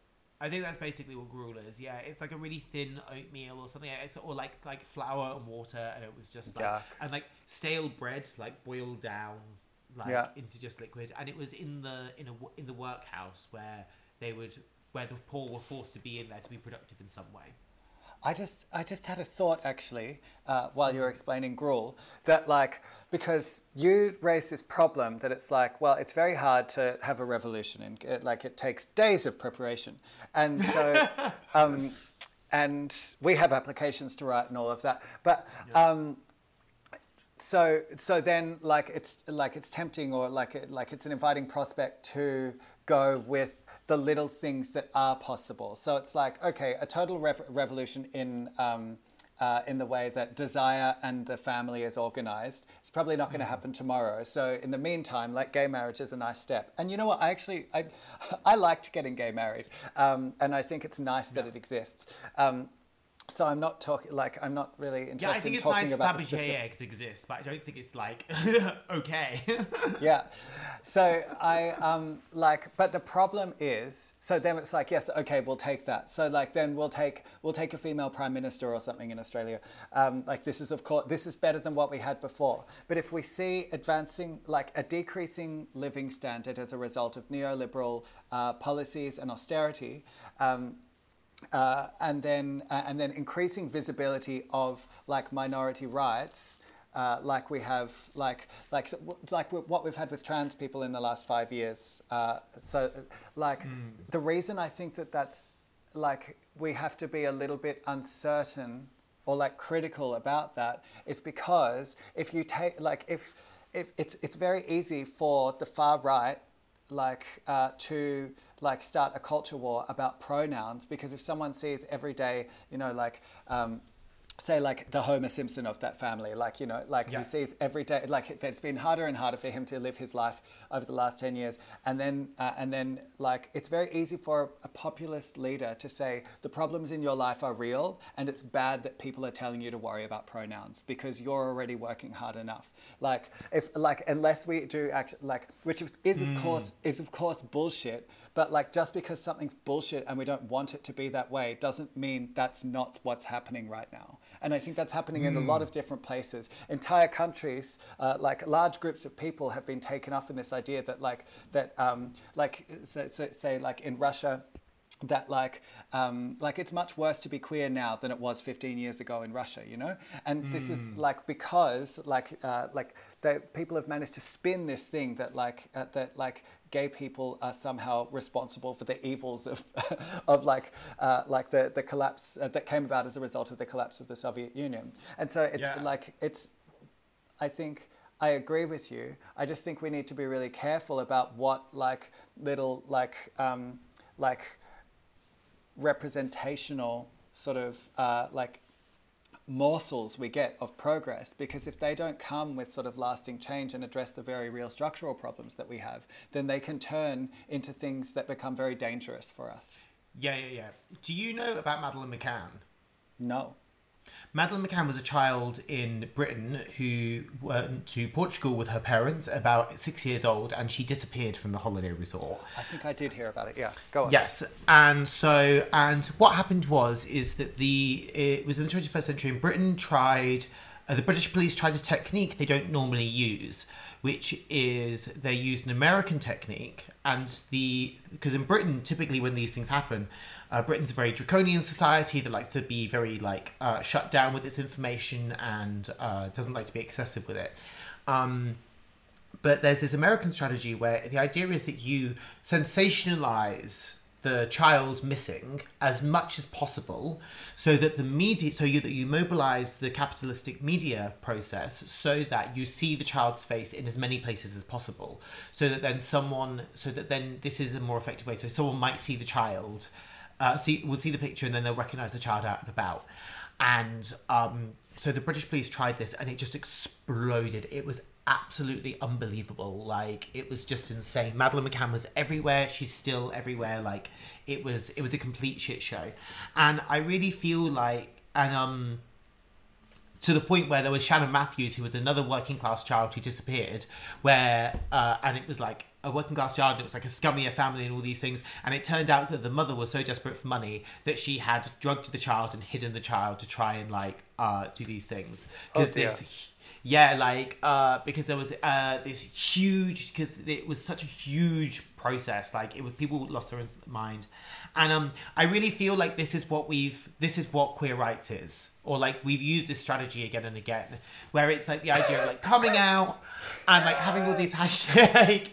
I think that's basically what gruel is. Yeah, it's like a really thin oatmeal or something. It's or like like flour and water, and it was just like Yuck. and like stale bread, like boiled down, like Yeah. into just liquid. And it was in the in a in the workhouse where they would where the poor were forced to be in there to be productive in some way. I just, I just had a thought actually uh, while you were explaining gruel that like because you raised this problem that it's like well it's very hard to have a revolution and it, like it takes days of preparation and so um, and we have applications to write and all of that but um, so so then like it's like it's tempting or like it, like it's an inviting prospect to go with the little things that are possible so it's like okay a total rev- revolution in um, uh, in the way that desire and the family is organized. It's probably not going to happen tomorrow. So in the meantime, like gay marriage is a nice step. And you know what? I actually I, I liked getting gay married, um, and I think it's nice that it exists. Um, so I'm not talking like I'm not really interested Yeah, I think in it's talking nice about the specific. eggs exist, but I don't think it's like okay. yeah. So I um like but the problem is so then it's like yes okay we'll take that so like then we'll take we'll take a female prime minister or something in Australia um, like this is of course this is better than what we had before but if we see advancing like a decreasing living standard as a result of neoliberal uh, policies and austerity um, uh, and then uh, and then increasing visibility of like minority rights, uh, like we have like like like what we've had with trans people in the last five years. Uh, so like the reason I think that that's like we have to be a little bit uncertain or like critical about that is because if you take like if if it's it's very easy for the far right like uh, to like start a culture war about pronouns because if someone sees every day you know like um, say like the Homer Simpson of that family like you know like Yeah. he sees every day like it- it's been harder and harder for him to live his life over the last 10 years. And then uh, and then like it's very easy for a populist leader to say the problems in your life are real and it's bad that people are telling you to worry about pronouns because you're already working hard enough. Like if like unless we do act like which is, is of course is of course bullshit but like just because something's bullshit and we don't want it to be that way doesn't mean that's not what's happening right now. And i think that's happening in a lot of different places. Entire countries uh, like large groups of people have been taken up in this idea that like that um, like so, so, say like in russia that like um, like it's much worse to be queer now than it was 15 years ago in Russia, you know. And this is like because like uh, like the people have managed to spin this thing that like uh, that like gay people are somehow responsible for the evils of of like uh, like the the collapse uh, that came about as a result of the collapse of the Soviet Union. And so it's Yeah. like it's I think I agree with you. I just think we need to be really careful about what like little like um, like representational sort of uh, like morsels we get of progress because if they don't come with sort of lasting change and address the very real structural problems that we have then they can turn into things that become very dangerous for us yeah, yeah, yeah. Do you know about Madeleine McCann? no Madeleine McCann was a child in Britain who went to Portugal with her parents, about six years old, and she disappeared from the holiday resort. i think i did hear about it yeah go on Yes, and so and what happened was is that the it was in the twenty first century. in Britain tried uh, the British police tried a technique they don't normally use, which is they used an American technique, and the because in Britain typically when these things happen. Uh, Britain's a very draconian society that likes to be very like uh, shut down with its information and uh, doesn't like to be excessive with it. Um, but there's this American strategy where the idea is that you sensationalize the child missing as much as possible so that the media so you that you mobilize the capitalistic media process so that you see the child's face in as many places as possible so that then someone so that then this is a more effective way so someone might see the child uh, see will see the picture and then they'll recognize the child out and about and um, so the British police tried this and it just exploded. It was absolutely unbelievable. Like it was just insane. Madeleine McCann was everywhere. She's still everywhere. Like it was it was a complete shit show, and I really feel like and um to the point where there was Shannon Matthews, who was another working class child who disappeared, where uh, and it was like a working class child, and it was like a scummier family and all these things, and it turned out that the mother was so desperate for money that she had drugged the child and hidden the child to try and like uh, do these things because Oh, this. Yeah, like uh, because there was uh, this huge because it was such a huge process. Like it was people lost their mind, and um, I really feel like this is what we've this is what queer rights is, or like we've used this strategy again and again, where it's like the idea of like coming out and like having all these hashtag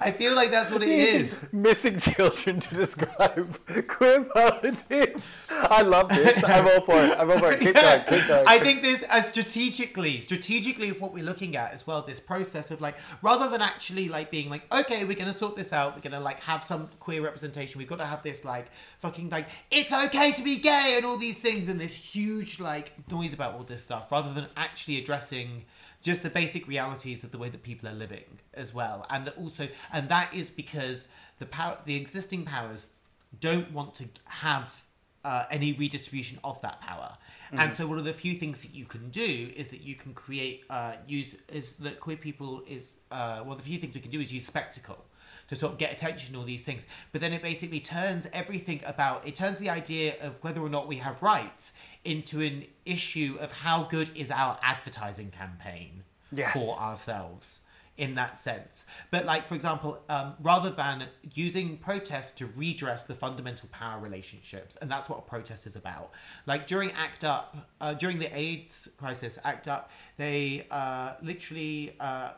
I feel like that's what it is. Missing children to describe queer politics. I love this. I'm all for it. I'm all for it. Keep going. Keep going. I think there's a strategically, strategically of what we're looking at as well. This process of like, rather than actually like being like, okay, we're gonna sort this out. We're gonna like have some queer representation. We've got to have this like fucking like it's okay to be gay and all these things and this huge like noise about all this stuff. Rather than actually addressing just the basic realities of the way that people are living as well, and that also, and that is because the power, the existing powers, don't want to have uh, any redistribution of that power. And so one of the few things that you can do is that you can create, uh, use, is that queer people is, uh, one of the few things we can do is use spectacle to sort of get attention and all these things. But then it basically turns everything about, it turns the idea of whether or not we have rights into an issue of how good is our advertising campaign Yes. for ourselves in that sense. But like for example, um, rather than using protest to redress the fundamental power relationships, and that's what a protest is about. Like during ACT UP, uh, during the AIDS crisis, ACT UP, they uh, literally. Uh,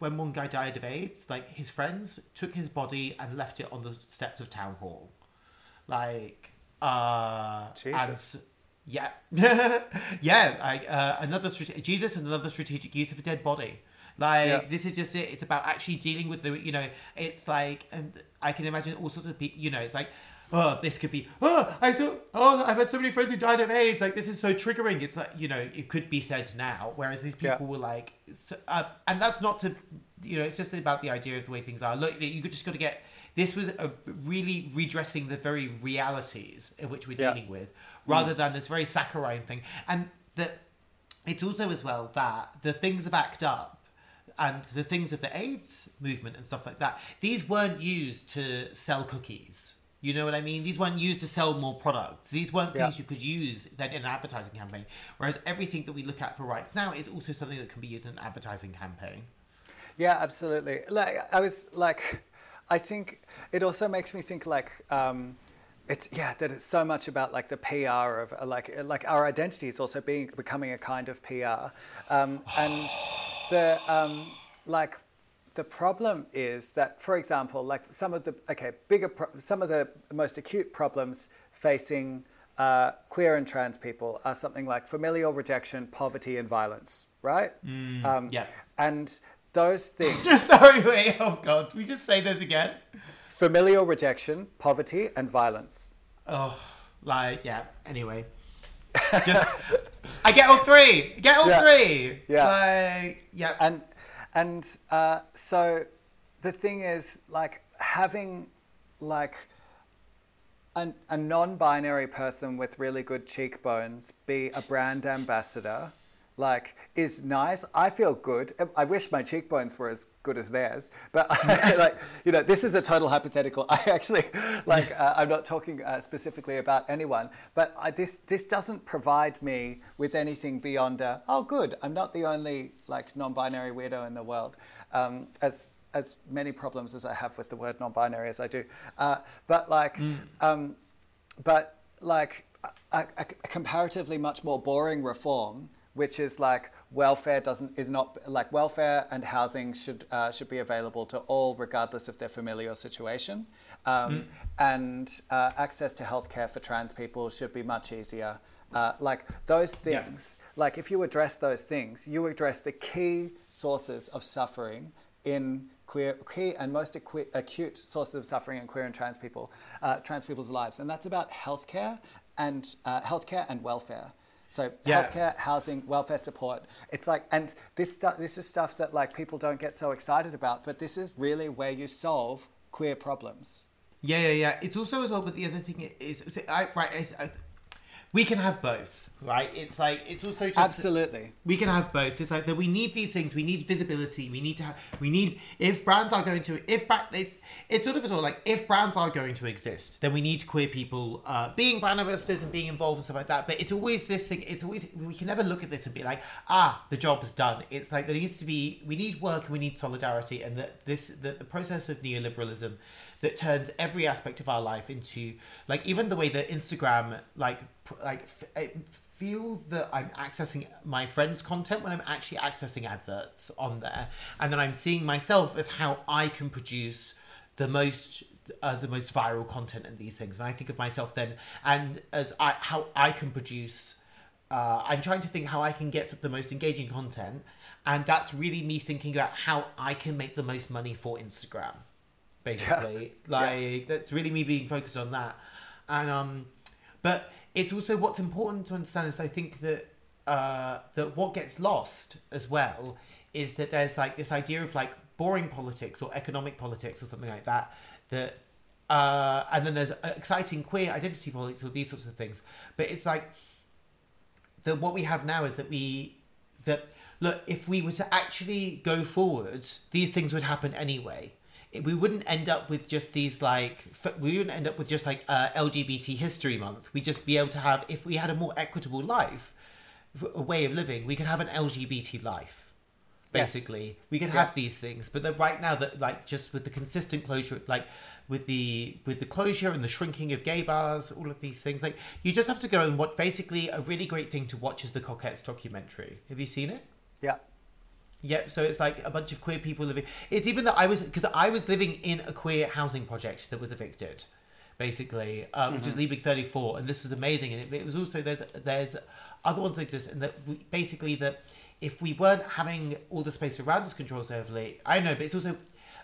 when one guy died of AIDS, like his friends took his body and left it on the steps of town hall, like uh, and yeah, yeah. Like uh, another strate- Jesus is another strategic use of a dead body. Like Yeah. this is just it. It's about actually dealing with the you know. It's like and I can imagine all sorts of people. You know, it's like. Oh, this could be. Oh, I saw. Oh, I've had so many friends who died of AIDS. Like this is so triggering. It's like you know, it could be said now. Whereas these Yeah. people were like, so, uh, and that's not to, you know, it's just about the idea of the way things are. Look, you could just got to get. This was a really redressing the very realities of which we're Yeah. dealing with, rather than this very saccharine thing. And that it's also as well that the things of ACT UP and the things of the AIDS movement and stuff like that, these weren't used to sell cookies. You know what I mean? These weren't used to sell more products. These weren't Yeah. things you could use then in an advertising campaign. Whereas everything that we look at for rights now is also something that can be used in an advertising campaign. Yeah, absolutely. Like I was like, I think it also makes me think like, um, it's yeah that it's so much about like the PR of uh, like uh, like our identity is also being becoming a kind of PR, um, and the um, like the problem is that for example like some of the okay bigger pro- some of the most acute problems facing uh, queer and trans people are something like familial rejection, poverty, and violence, right? um, yeah. and those things Sorry, wait. Oh God, we just say those again. Familial rejection, poverty, and violence. Oh, like yeah. Anyway, just I get all three. Get all Yeah. three. Yeah. Like yeah. And and uh, so the thing is like having like a, a non-binary person with really good cheekbones be a brand ambassador like is nice. I feel good. I wish my cheekbones were as good as theirs but like you know this is a total hypothetical. I actually like uh, i'm not talking uh, specifically about anyone but I, this this doesn't provide me with anything beyond a, oh good i'm not the only like non-binary weirdo in the world um, as as many problems as i have with the word non-binary as i do. Uh, but like um, but like a, a comparatively much more boring reform, which is like welfare doesn't is not like welfare and housing should uh, should be available to all regardless of their familial situation, um, and uh, access to healthcare for trans people should be much easier. Uh, like those Yeah. things, like if you address those things, you address the key sources of suffering in queer, key and most acu- acute sources of suffering in queer and trans people, uh, trans people's lives, and that's about healthcare and uh, healthcare and welfare. So Yeah. healthcare, housing, welfare support. It's like, and this stuff, this is stuff that like people don't get so excited about, but this is really where you solve queer problems. Yeah, yeah, yeah. It's also as well, but the other thing is, I, right, is, I, we can have both, right? It's like it's also just Absolutely. we can have both. It's like that we need these things. We need visibility. We need to have. We need if brands are going to if it's it's sort of as well like if brands are going to exist, then we need queer people uh, being brand ambassadors and being involved and stuff like that. But it's always this thing. It's always we can never look at this and be like, ah, the job's done. It's like there needs to be we need work and we need solidarity, and that this that the process of neoliberalism that turns every aspect of our life into like even the way that Instagram like like f- feel that I'm accessing my friends' content when I'm actually accessing adverts on there, and then I'm seeing myself as how I can produce the most uh, the most viral content and these things, and I think of myself then and as I how I can produce. Uh, I'm trying to think how I can get the most engaging content, and that's really me thinking about how I can make the most money for Instagram basically. Like that's really me being focused on that. And um but it's also what's important to understand is I think that uh that what gets lost as well is that there's like this idea of like boring politics or economic politics or something like that that uh and then there's exciting queer identity politics or these sorts of things. But it's like that what we have now is that we that look if we were to actually go forwards these things would happen anyway we wouldn't end up with just these like f- we wouldn't end up with just like uh, lgbt history month. We'd just be able to have if we had a more equitable life a way of living we could have an lgbt life Yes. basically. We could have these things but then right now that like just with the consistent closure like with the with the closure and the shrinking of gay bars all of these things like you just have to go and watch basically a really great thing to watch is the Cockettes documentary. Have you seen it? Yeah. Yep. So it's like a bunch of queer people living. It's even that I was because I was living in a queer housing project that was evicted, basically, uh, which is Liebig Thirty Four, and this was amazing. And it, it was also there's there's other ones that exist, and that we, basically that if we weren't having all the space around us controlled so heavily, I know, but it's also.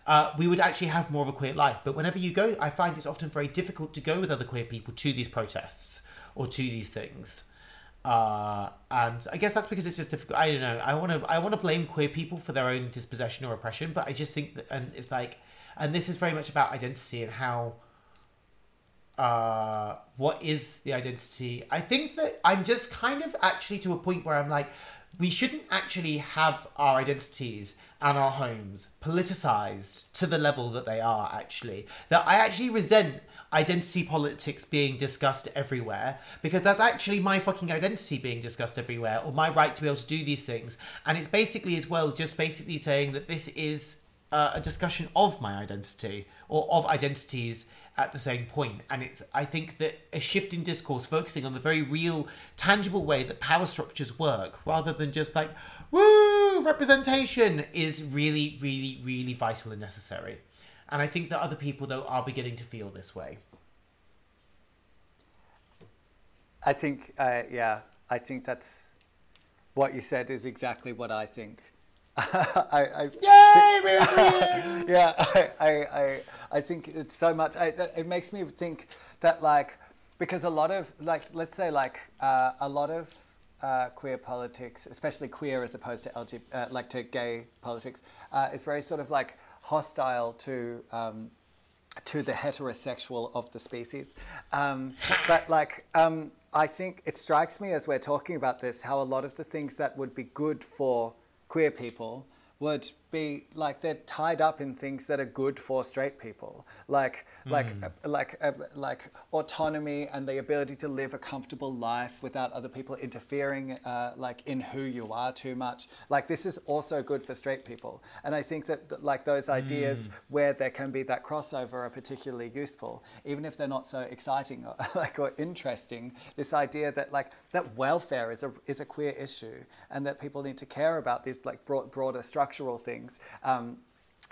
Uh, we would actually have more of a queer life, but whenever you go, I find it's often very difficult to go with other queer people to these protests or to these things uh, and I guess that's because it's just difficult. I don't know. I want to I want to blame queer people for their own dispossession or oppression, but I just think that and it's like, and this is very much about identity and how. Uh, what is the identity? I think that I'm just kind of actually to a point where I'm like, we shouldn't actually have our identities and our homes politicized to the level that they are actually. That I actually resent identity politics being discussed everywhere because that's actually my fucking identity being discussed everywhere or my right to be able to do these things. And it's basically as well just basically saying that this is uh, a discussion of my identity or of identities at the same point and it's i think that a shift in discourse focusing on the very real tangible way that power structures work rather than just like woo representation is really really really vital and necessary and i think that other people though are beginning to feel this way I think, uh, yeah, I think that's what you said is exactly what I think. I, I, yay we agree! yeah, I, I, I, I think it's so much. I, it makes me think that like because a lot of like let's say like uh, a lot of uh, queer politics, especially queer as opposed to LG, uh, like to gay politics, uh, is very sort of like hostile to. Um, to the heterosexual of the species. Um, but like, um, I think it strikes me as we're talking about this how a lot of the things that would be good for queer people would be like they're tied up in things that are good for straight people, like like uh, like uh, like autonomy and the ability to live a comfortable life without other people interfering uh, like in who you are too much. Like this is also good for straight people, and I think that like those ideas where there can be that crossover are particularly useful, even if they're not so exciting or like or interesting. This idea that like that welfare is a is a queer issue, and that people need to care about these like broad, broader structural things. Um,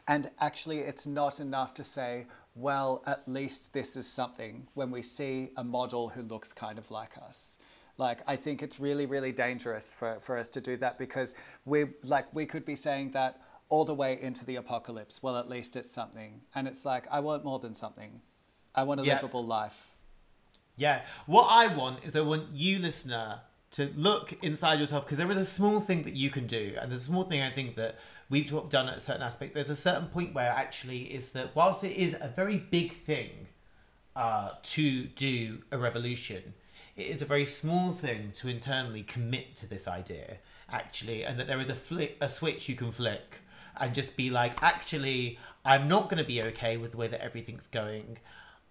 and actually, it's not enough to say, well, at least this is something when we see a model who looks kind of like us. Like, I think it's really, really dangerous for, for us to do that because we, like, we could be saying that all the way into the apocalypse. Well, at least it's something. And it's like, I want more than something. I want a Yeah. livable life. Yeah. What I want is I want you, listener, to look inside yourself because there is a small thing that you can do, and there's a small thing I think that we've done at a certain aspect. There's a certain point where actually is that whilst it is a very big thing uh, to do a revolution, it is a very small thing to internally commit to this idea actually, and that there is a flick, a switch you can flick, and just be like, actually, I'm not going to be okay with the way that everything's going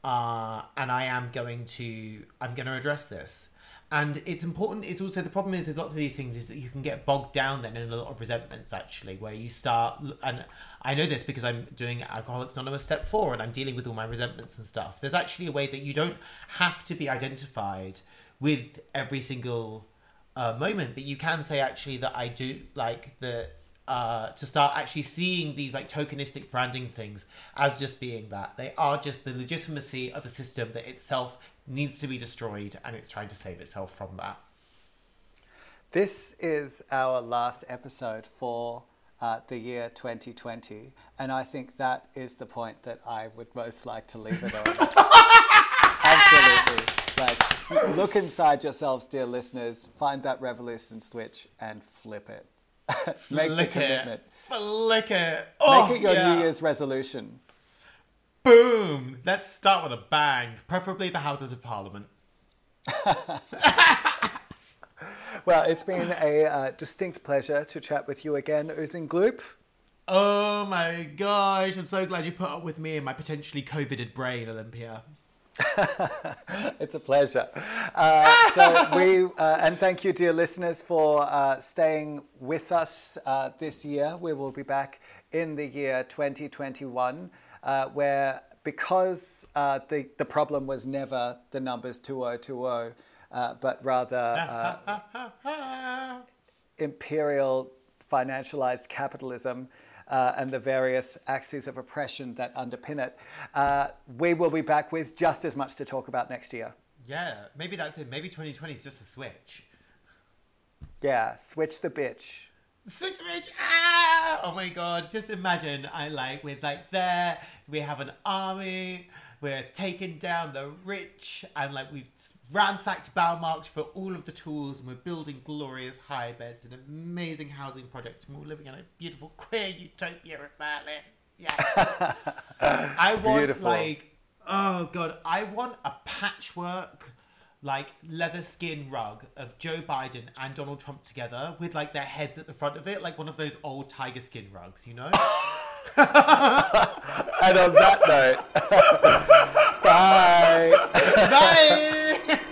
uh, and I am going to I'm going to address this. And it's important. It's also the problem is with lots of these things is that you can get bogged down then in a lot of resentments actually, where you start and I know this because I'm doing Alcoholics Anonymous Step Four and I'm dealing with all my resentments and stuff. There's actually a way that you don't have to be identified with every single uh, moment, but you can say actually that I do like the uh, to start actually seeing these like tokenistic branding things as just being that they are just the legitimacy of a system that itself needs to be destroyed and it's trying to save itself from that. This is our last episode for uh, the year 2020, and I think that is the point that I would most like to leave it on. Absolutely. Like, look inside yourselves, dear listeners, find that revolution switch and flip it. Make Flick the commitment. it. Flick it. Oh, Make it your yeah. New Year's resolution. Boom! Let's start with a bang. Preferably the Houses of Parliament. Well, it's been a uh, distinct pleasure to chat with you again, Oozing Gloop. Oh my gosh, I'm so glad you put up with me and my potentially COVIDed brain, Olympia. It's a pleasure. Uh, so we uh, and thank you, dear listeners, for uh, staying with us uh, this year. We will be back in the year 2021, uh, where because uh, the the problem was never the numbers 2020, uh, but rather uh, imperial financialized capitalism uh, and the various axes of oppression that underpin it. Uh, we will be back with just as much to talk about next year. Yeah, maybe that's it. Maybe 2020 is just a switch. Yeah, switch the bitch. Switch, switch! Ah! Oh my god! Just imagine, I like we're like there. We have an army. We're taking down the rich, and like we've ransacked Baumarkt for all of the tools, and we're building glorious high beds and amazing housing projects, and we're living in a beautiful queer utopia of Berlin. Yes. I want Beautiful. like, oh god, I want a patchwork like leather skin rug of Joe Biden and Donald Trump together with like their heads at the front of it, like one of those old tiger skin rugs, you know? and on that note, bye. Bye.